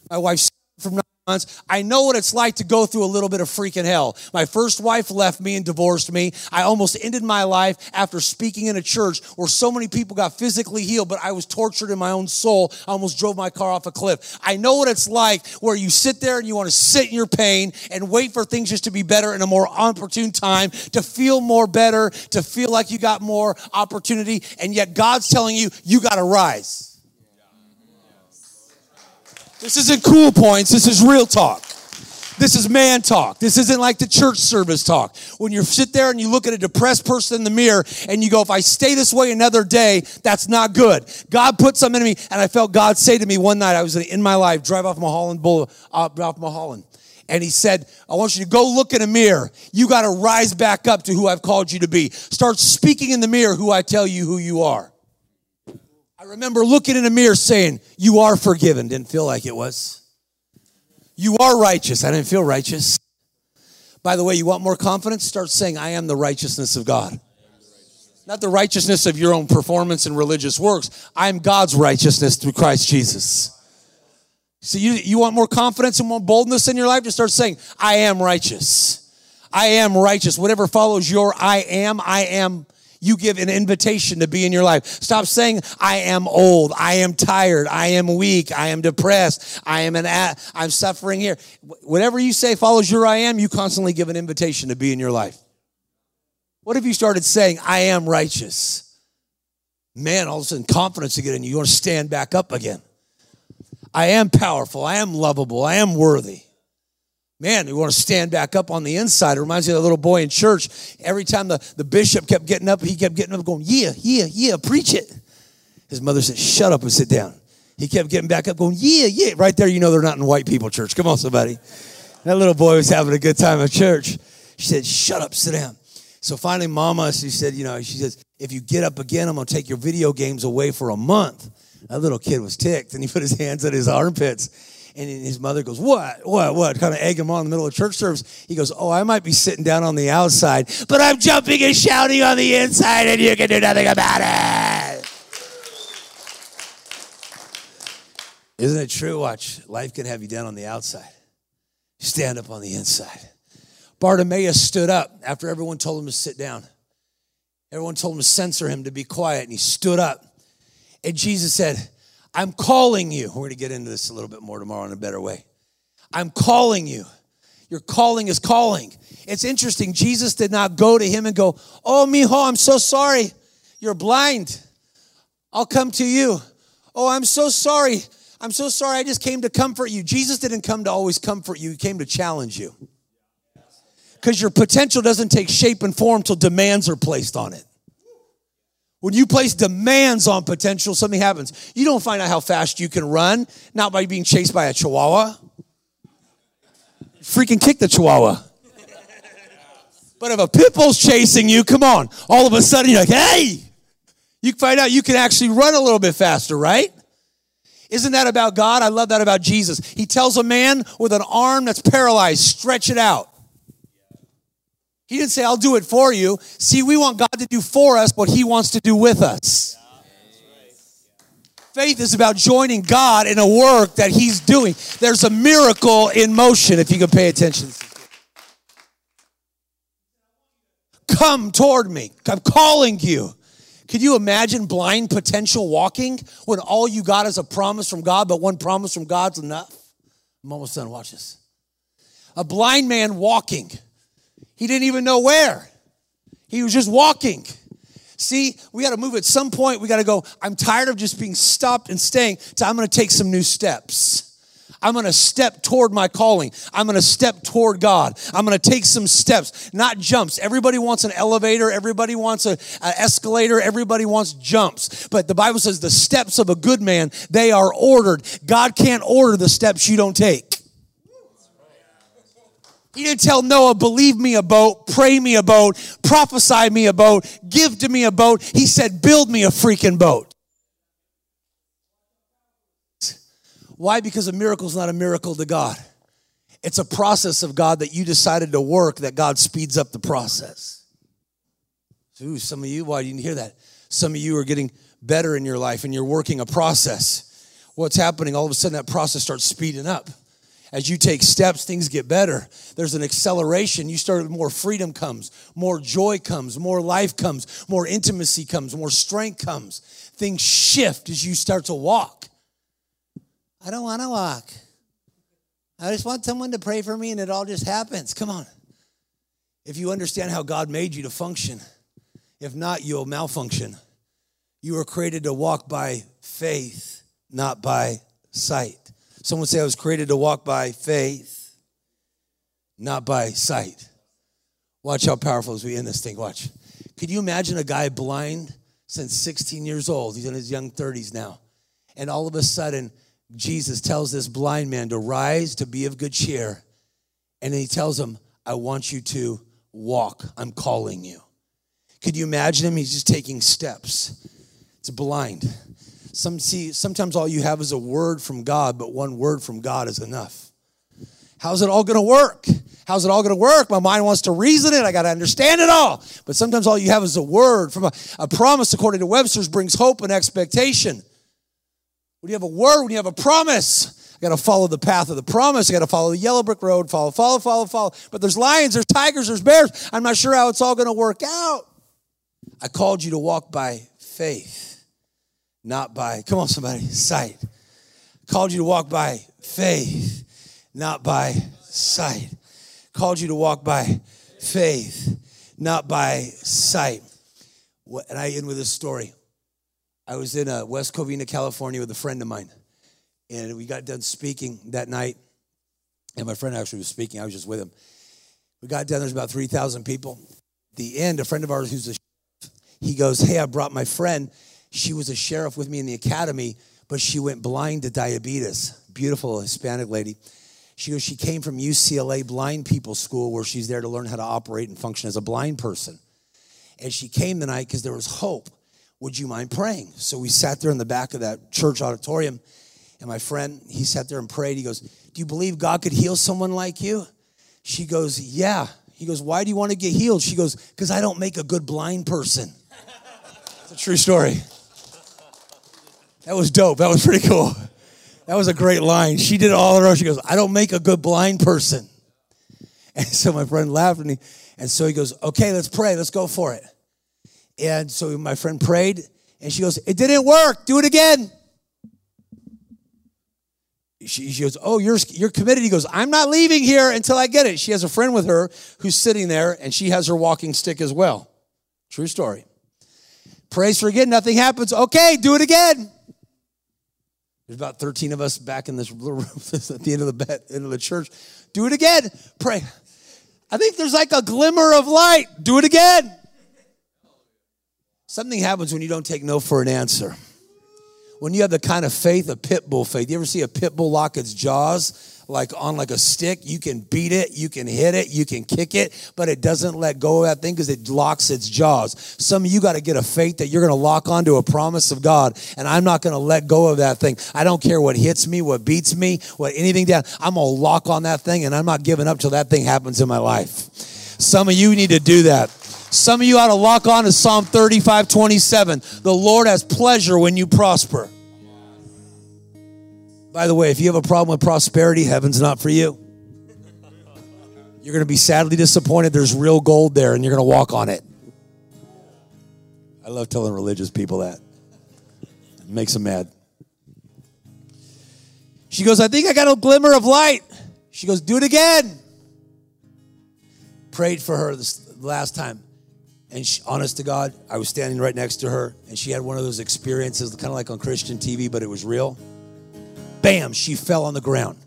My wife from months. I know what it's like to go through a little bit of freaking hell. My first wife left me and divorced me. I almost ended my life after speaking in a church where so many people got physically healed, but I was tortured in my own soul. I almost drove my car off a cliff. I know what it's like where you sit there and you want to sit in your pain and wait for things just to be better in a more opportune time, to feel more better, to feel like you got more opportunity, and yet God's telling you, you got to rise. This isn't cool points. This is real talk. This is man talk. This isn't like the church service talk. When you sit there and you look at a depressed person in the mirror and you go, if I stay this way another day, that's not good. God put something in me, and I felt God say to me one night, I was in my life, drive off Mulholland Boulevard, uh, off Mulholland. And he said, I want you to go look in a mirror. You got to rise back up to who I've called you to be. Start speaking in the mirror who I tell you who you are. I remember looking in a mirror saying, You are forgiven. Didn't feel like it was. You are righteous. I didn't feel righteous. By the way, you want more confidence? Start saying, I am the righteousness of God. Not the righteousness of your own performance and religious works. I am God's righteousness through Christ Jesus. So you, you want more confidence and more boldness in your life? Just start saying, I am righteous. I am righteous. Whatever follows your I am, I am you give an invitation to be in your life. Stop saying, I am old, I am tired, I am weak, I am depressed, I am an I'm suffering here. Whatever you say follows your I am, you constantly give an invitation to be in your life. What if you started saying, I am righteous? Man, all of a sudden confidence get in you. You want to stand back up again. I am powerful. I am lovable. I am worthy. Man, we want to stand back up on the inside. It reminds me of the little boy in church. Every time the, the bishop kept getting up, he kept getting up going, Yeah, yeah, yeah, preach it. His mother said, Shut up and sit down. He kept getting back up, going, Yeah, yeah. Right there, you know they're not in white people church. Come on, somebody. That little boy was having a good time at church. She said, Shut up, sit down. So finally, mama, she said, You know, she says, If you get up again, I'm going to take your video games away for a month. That little kid was ticked and he put his hands at his armpits. And his mother goes, What? What? What? Kind of egg him on in the middle of church service. He goes, Oh, I might be sitting down on the outside, but I'm jumping and shouting on the inside, and you can do nothing about it. Isn't it true? Watch, life can have you down on the outside. Stand up on the inside. Bartimaeus stood up after everyone told him to sit down. Everyone told him to censor him to be quiet, and he stood up. And Jesus said, I'm calling you. We're going to get into this a little bit more tomorrow in a better way. I'm calling you. Your calling is calling. It's interesting. Jesus did not go to him and go, Oh, mijo, I'm so sorry. You're blind. I'll come to you. Oh, I'm so sorry. I'm so sorry. I just came to comfort you. Jesus didn't come to always comfort you, He came to challenge you. Because your potential doesn't take shape and form till demands are placed on it. When you place demands on potential, something happens. You don't find out how fast you can run, not by being chased by a chihuahua. Freaking kick the chihuahua. But if a pit bull's chasing you, come on, all of a sudden you're like, hey, you find out you can actually run a little bit faster, right? Isn't that about God? I love that about Jesus. He tells a man with an arm that's paralyzed, stretch it out. He didn't say, I'll do it for you. See, we want God to do for us what He wants to do with us. Faith is about joining God in a work that He's doing. There's a miracle in motion if you can pay attention. Come toward me. I'm calling you. Could you imagine blind potential walking when all you got is a promise from God, but one promise from God's enough? I'm almost done. Watch this. A blind man walking he didn't even know where. He was just walking. See, we got to move at some point. We got to go, I'm tired of just being stopped and staying. So I'm going to take some new steps. I'm going to step toward my calling. I'm going to step toward God. I'm going to take some steps, not jumps. Everybody wants an elevator. Everybody wants an escalator. Everybody wants jumps. But the Bible says the steps of a good man, they are ordered. God can't order the steps you don't take. He didn't tell Noah, believe me a boat, pray me a boat, prophesy me a boat, give to me a boat. He said, build me a freaking boat. Why? Because a miracle is not a miracle to God. It's a process of God that you decided to work that God speeds up the process. Ooh, some of you, why didn't you hear that? Some of you are getting better in your life and you're working a process. What's happening? All of a sudden, that process starts speeding up as you take steps, things get better. There's an acceleration. You start, more freedom comes, more joy comes, more life comes, more intimacy comes, more strength comes. Things shift as you start to walk. I don't want to walk. I just want someone to pray for me and it all just happens. Come on. If you understand how God made you to function, if not, you'll malfunction. You were created to walk by faith, not by sight. Someone say, I was created to walk by faith, not by sight. Watch how powerful as we end this thing. Watch. Could you imagine a guy blind since 16 years old? He's in his young 30s now. And all of a sudden, Jesus tells this blind man to rise, to be of good cheer. And he tells him, I want you to walk. I'm calling you. Could you imagine him? He's just taking steps. It's blind. Some see sometimes all you have is a word from God, but one word from God is enough. How's it all going to work? How's it all going to work? My mind wants to reason it. I got to understand it all. But sometimes all you have is a word from a, a promise, according to Webster's, brings hope and expectation. When you have a word, when you have a promise, I got to follow the path of the promise. I got to follow the yellow brick road, follow, follow, follow, follow. But there's lions, there's tigers, there's bears. I'm not sure how it's all going to work out. I called you to walk by faith not by, come on, somebody, sight. Called you to walk by faith, not by sight. Called you to walk by faith, not by sight. And I end with this story. I was in uh, West Covina, California with a friend of mine. And we got done speaking that night. And my friend actually was speaking. I was just with him. We got done. There's about 3,000 people. The end, a friend of ours who's a he goes, Hey, I brought my friend she was a sheriff with me in the academy, but she went blind to diabetes. Beautiful Hispanic lady. She goes, she came from UCLA Blind People School where she's there to learn how to operate and function as a blind person. And she came tonight because there was hope. Would you mind praying? So we sat there in the back of that church auditorium, and my friend, he sat there and prayed. He goes, Do you believe God could heal someone like you? She goes, Yeah. He goes, Why do you want to get healed? She goes, Because I don't make a good blind person. It's a true story. That was dope. That was pretty cool. That was a great line. She did it all a row. She goes, I don't make a good blind person. And so my friend laughed and, he, and so he goes, Okay, let's pray. Let's go for it. And so my friend prayed and she goes, It didn't work. Do it again. She, she goes, Oh, you're, you're committed. He goes, I'm not leaving here until I get it. She has a friend with her who's sitting there and she has her walking stick as well. True story. Prays for again, nothing happens. Okay, do it again. There's about 13 of us back in this little room at the end of the bed, end of the church. Do it again. Pray. I think there's like a glimmer of light. Do it again. Something happens when you don't take no for an answer. When you have the kind of faith, a pit bull faith. You ever see a pit bull lock its jaws? Like on like a stick. You can beat it, you can hit it, you can kick it, but it doesn't let go of that thing because it locks its jaws. Some of you got to get a faith that you're going to lock onto a promise of God, and I'm not going to let go of that thing. I don't care what hits me, what beats me, what anything down. I'm going to lock on that thing, and I'm not giving up till that thing happens in my life. Some of you need to do that. Some of you ought to lock on to Psalm 35 27. The Lord has pleasure when you prosper. By the way, if you have a problem with prosperity, heaven's not for you. You're going to be sadly disappointed. There's real gold there, and you're going to walk on it. I love telling religious people that. It makes them mad. She goes, I think I got a glimmer of light. She goes, Do it again. Prayed for her this last time. And she, honest to God, I was standing right next to her, and she had one of those experiences, kind of like on Christian TV, but it was real bam, she fell on the ground.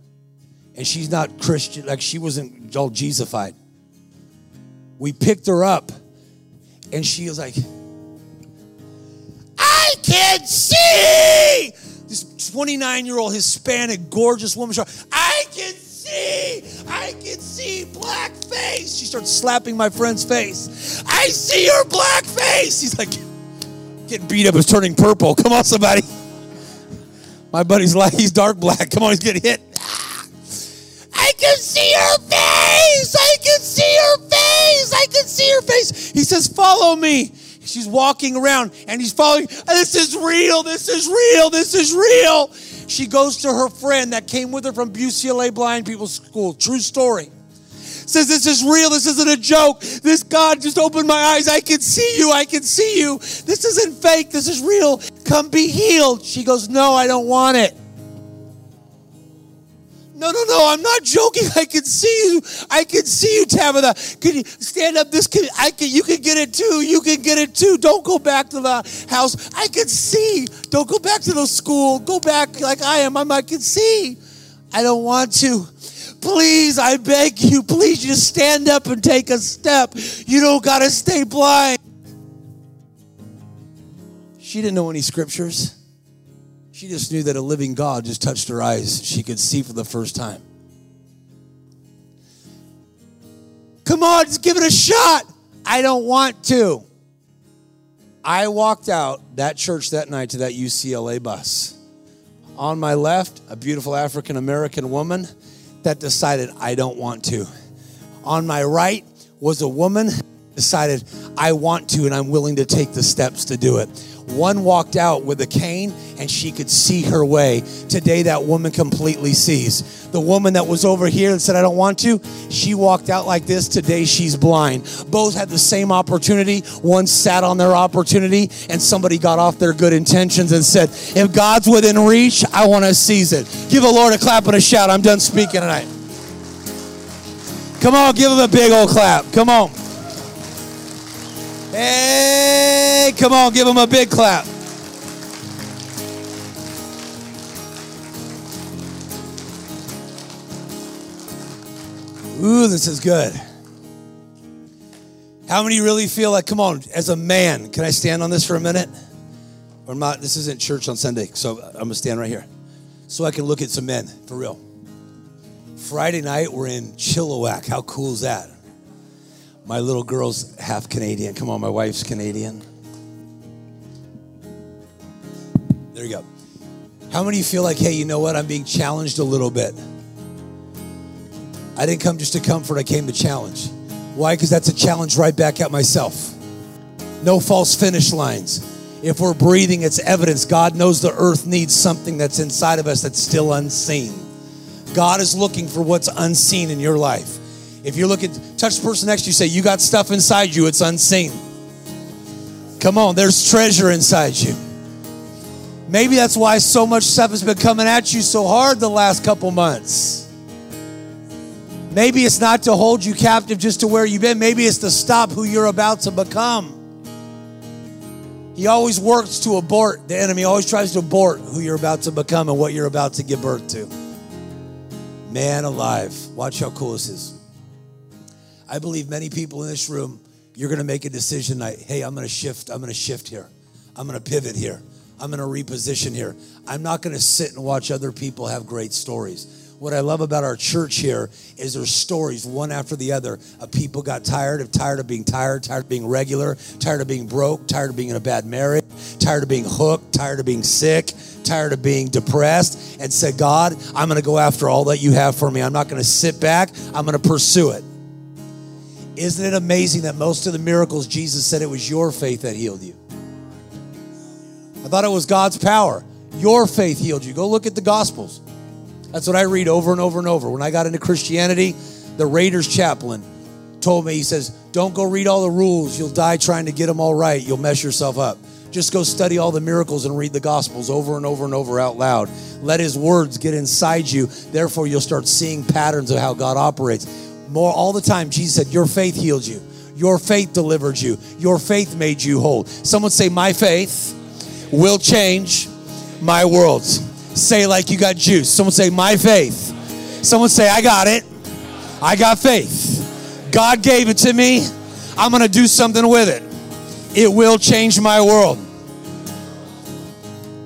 And she's not Christian, like she wasn't all Jesusified. We picked her up, and she was like, I can see! This 29 year old Hispanic, gorgeous woman, I can see! I can see black face! She starts slapping my friend's face. I see your black face! He's like, getting beat up is turning purple. Come on, somebody. My buddy's like, he's dark black. Come on, he's getting hit. I can see her face. I can see her face. I can see her face. He says, Follow me. She's walking around and he's following. This is real. This is real. This is real. She goes to her friend that came with her from UCLA Blind People's School. True story says this is real. This isn't a joke. This God just opened my eyes. I can see you. I can see you. This isn't fake. This is real. Come be healed. She goes, No, I don't want it. No, no, no, I'm not joking. I can see you. I can see you, Tabitha. Can you stand up? This can I can you can get it too. You can get it too. Don't go back to the house. I can see. Don't go back to the school. Go back like I am. I'm I can see. I don't want to. Please, I beg you, please just stand up and take a step. You don't got to stay blind. She didn't know any scriptures. She just knew that a living God just touched her eyes. She could see for the first time. Come on, just give it a shot. I don't want to. I walked out that church that night to that UCLA bus. On my left, a beautiful African American woman that decided, I don't want to. On my right was a woman decided, I want to and I'm willing to take the steps to do it. One walked out with a cane and she could see her way. Today, that woman completely sees. The woman that was over here and said, I don't want to, she walked out like this. Today, she's blind. Both had the same opportunity. One sat on their opportunity and somebody got off their good intentions and said, If God's within reach, I want to seize it. Give the Lord a clap and a shout. I'm done speaking tonight. Come on, give him a big old clap. Come on. Hey, come on, give them a big clap. Ooh, this is good. How many really feel like, come on, as a man, can I stand on this for a minute? or not, this isn't church on Sunday, so I'm gonna stand right here. So I can look at some men, for real. Friday night, we're in Chilliwack. How cool is that? My little girl's half Canadian. Come on, my wife's Canadian. There you go. How many of you feel like, hey, you know what? I'm being challenged a little bit. I didn't come just to comfort, I came to challenge. Why? Because that's a challenge right back at myself. No false finish lines. If we're breathing, it's evidence. God knows the earth needs something that's inside of us that's still unseen. God is looking for what's unseen in your life. If you're looking, touch the person next to you, say, You got stuff inside you, it's unseen. Come on, there's treasure inside you. Maybe that's why so much stuff has been coming at you so hard the last couple months. Maybe it's not to hold you captive just to where you've been. Maybe it's to stop who you're about to become. He always works to abort, the enemy always tries to abort who you're about to become and what you're about to give birth to. Man alive. Watch how cool this is. I believe many people in this room, you're going to make a decision tonight. Hey, I'm going to shift. I'm going to shift here. I'm going to pivot here. I'm going to reposition here. I'm not going to sit and watch other people have great stories. What I love about our church here is there's stories one after the other of people got tired of tired of being tired, tired of being regular, tired of being broke, tired of being in a bad marriage, tired of being hooked, tired of being sick, tired of being depressed, and said, God, I'm going to go after all that you have for me. I'm not going to sit back. I'm going to pursue it. Isn't it amazing that most of the miracles Jesus said it was your faith that healed you? I thought it was God's power. Your faith healed you. Go look at the Gospels. That's what I read over and over and over. When I got into Christianity, the Raiders chaplain told me, he says, Don't go read all the rules. You'll die trying to get them all right. You'll mess yourself up. Just go study all the miracles and read the Gospels over and over and over out loud. Let His words get inside you. Therefore, you'll start seeing patterns of how God operates. More all the time, Jesus said, Your faith healed you. Your faith delivered you. Your faith made you whole. Someone say, My faith will change my world. Say like you got juice. Someone say, My faith. Someone say, I got it. I got faith. God gave it to me. I'm going to do something with it. It will change my world.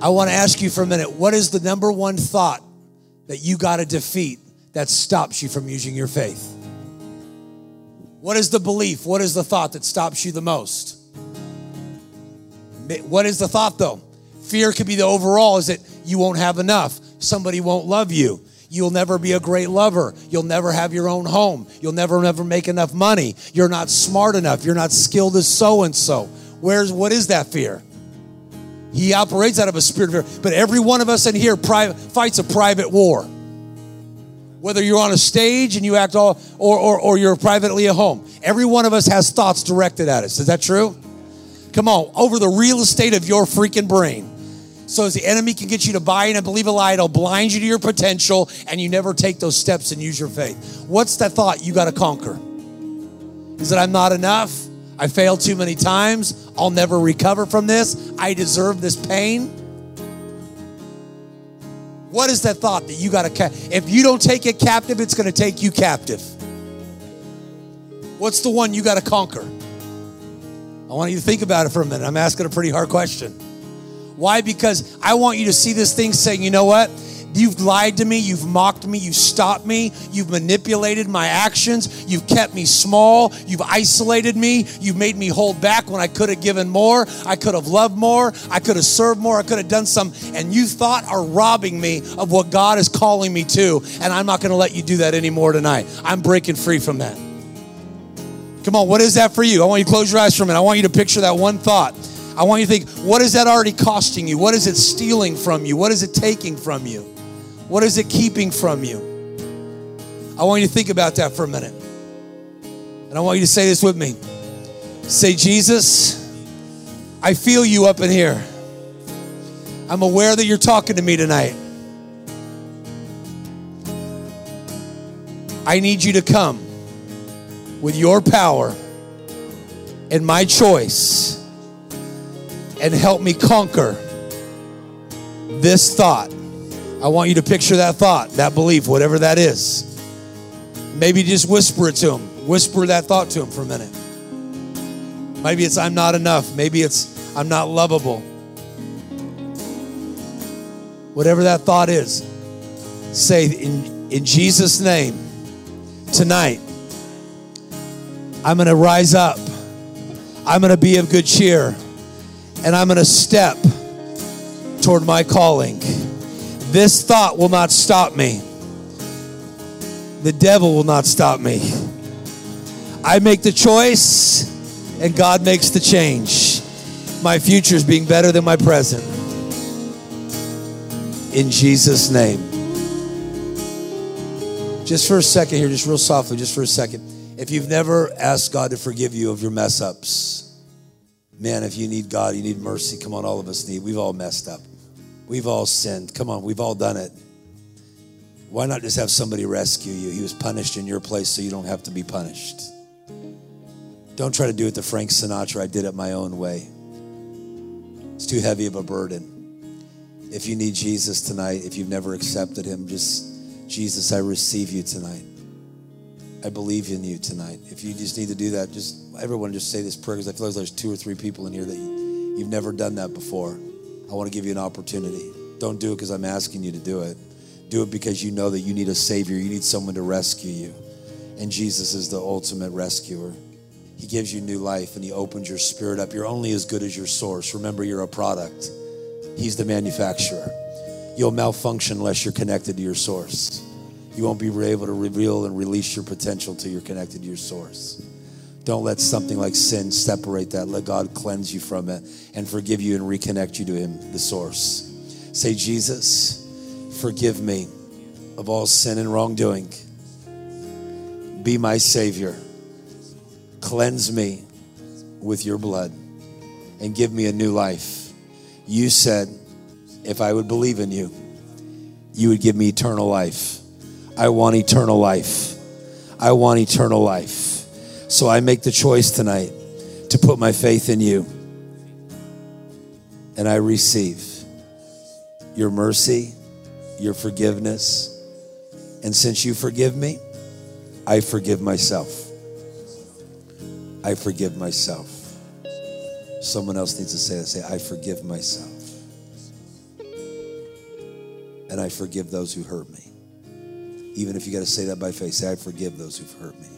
I want to ask you for a minute what is the number one thought that you got to defeat that stops you from using your faith? What is the belief? What is the thought that stops you the most? What is the thought though? Fear could be the overall is that you won't have enough. Somebody won't love you. You'll never be a great lover. You'll never have your own home. You'll never never make enough money. You're not smart enough. You're not skilled as so and so. Where's what is that fear? He operates out of a spirit of fear. But every one of us in here pri- fights a private war. Whether you're on a stage and you act all, or, or, or you're privately at home, every one of us has thoughts directed at us. Is that true? Come on, over the real estate of your freaking brain. So as the enemy can get you to buy in and believe a lie, it'll blind you to your potential and you never take those steps and use your faith. What's that thought you got to conquer? Is that I'm not enough? I failed too many times. I'll never recover from this. I deserve this pain. What is that thought that you got to ca- if you don't take it captive, it's going to take you captive. What's the one you got to conquer? I want you to think about it for a minute. I'm asking a pretty hard question. Why? Because I want you to see this thing saying, you know what? You've lied to me. You've mocked me. You've stopped me. You've manipulated my actions. You've kept me small. You've isolated me. You've made me hold back when I could have given more. I could have loved more. I could have served more. I could have done some. And you thought are robbing me of what God is calling me to. And I'm not going to let you do that anymore tonight. I'm breaking free from that. Come on, what is that for you? I want you to close your eyes for a minute. I want you to picture that one thought. I want you to think, what is that already costing you? What is it stealing from you? What is it taking from you? What is it keeping from you? I want you to think about that for a minute. And I want you to say this with me. Say, Jesus, I feel you up in here. I'm aware that you're talking to me tonight. I need you to come with your power and my choice and help me conquer this thought. I want you to picture that thought, that belief, whatever that is. Maybe just whisper it to him. Whisper that thought to him for a minute. Maybe it's I'm not enough. Maybe it's I'm not lovable. Whatever that thought is, say in, in Jesus' name, tonight, I'm going to rise up. I'm going to be of good cheer. And I'm going to step toward my calling. This thought will not stop me. The devil will not stop me. I make the choice, and God makes the change. My future is being better than my present. In Jesus' name. Just for a second here, just real softly, just for a second. If you've never asked God to forgive you of your mess ups, man, if you need God, you need mercy. Come on, all of us need. We've all messed up. We've all sinned. Come on, we've all done it. Why not just have somebody rescue you? He was punished in your place so you don't have to be punished. Don't try to do it the Frank Sinatra. I did it my own way. It's too heavy of a burden. If you need Jesus tonight, if you've never accepted him, just Jesus, I receive you tonight. I believe in you tonight. If you just need to do that, just everyone just say this prayer because I feel like there's two or three people in here that you've never done that before. I want to give you an opportunity. Don't do it because I'm asking you to do it. Do it because you know that you need a Savior. You need someone to rescue you. And Jesus is the ultimate rescuer. He gives you new life and He opens your spirit up. You're only as good as your source. Remember, you're a product, He's the manufacturer. You'll malfunction unless you're connected to your source. You won't be able to reveal and release your potential till you're connected to your source. Don't let something like sin separate that. Let God cleanse you from it and forgive you and reconnect you to Him, the source. Say, Jesus, forgive me of all sin and wrongdoing. Be my Savior. Cleanse me with your blood and give me a new life. You said, if I would believe in you, you would give me eternal life. I want eternal life. I want eternal life. So I make the choice tonight to put my faith in you. And I receive your mercy, your forgiveness. And since you forgive me, I forgive myself. I forgive myself. Someone else needs to say that. Say, I forgive myself. And I forgive those who hurt me. Even if you got to say that by faith, say, I forgive those who've hurt me.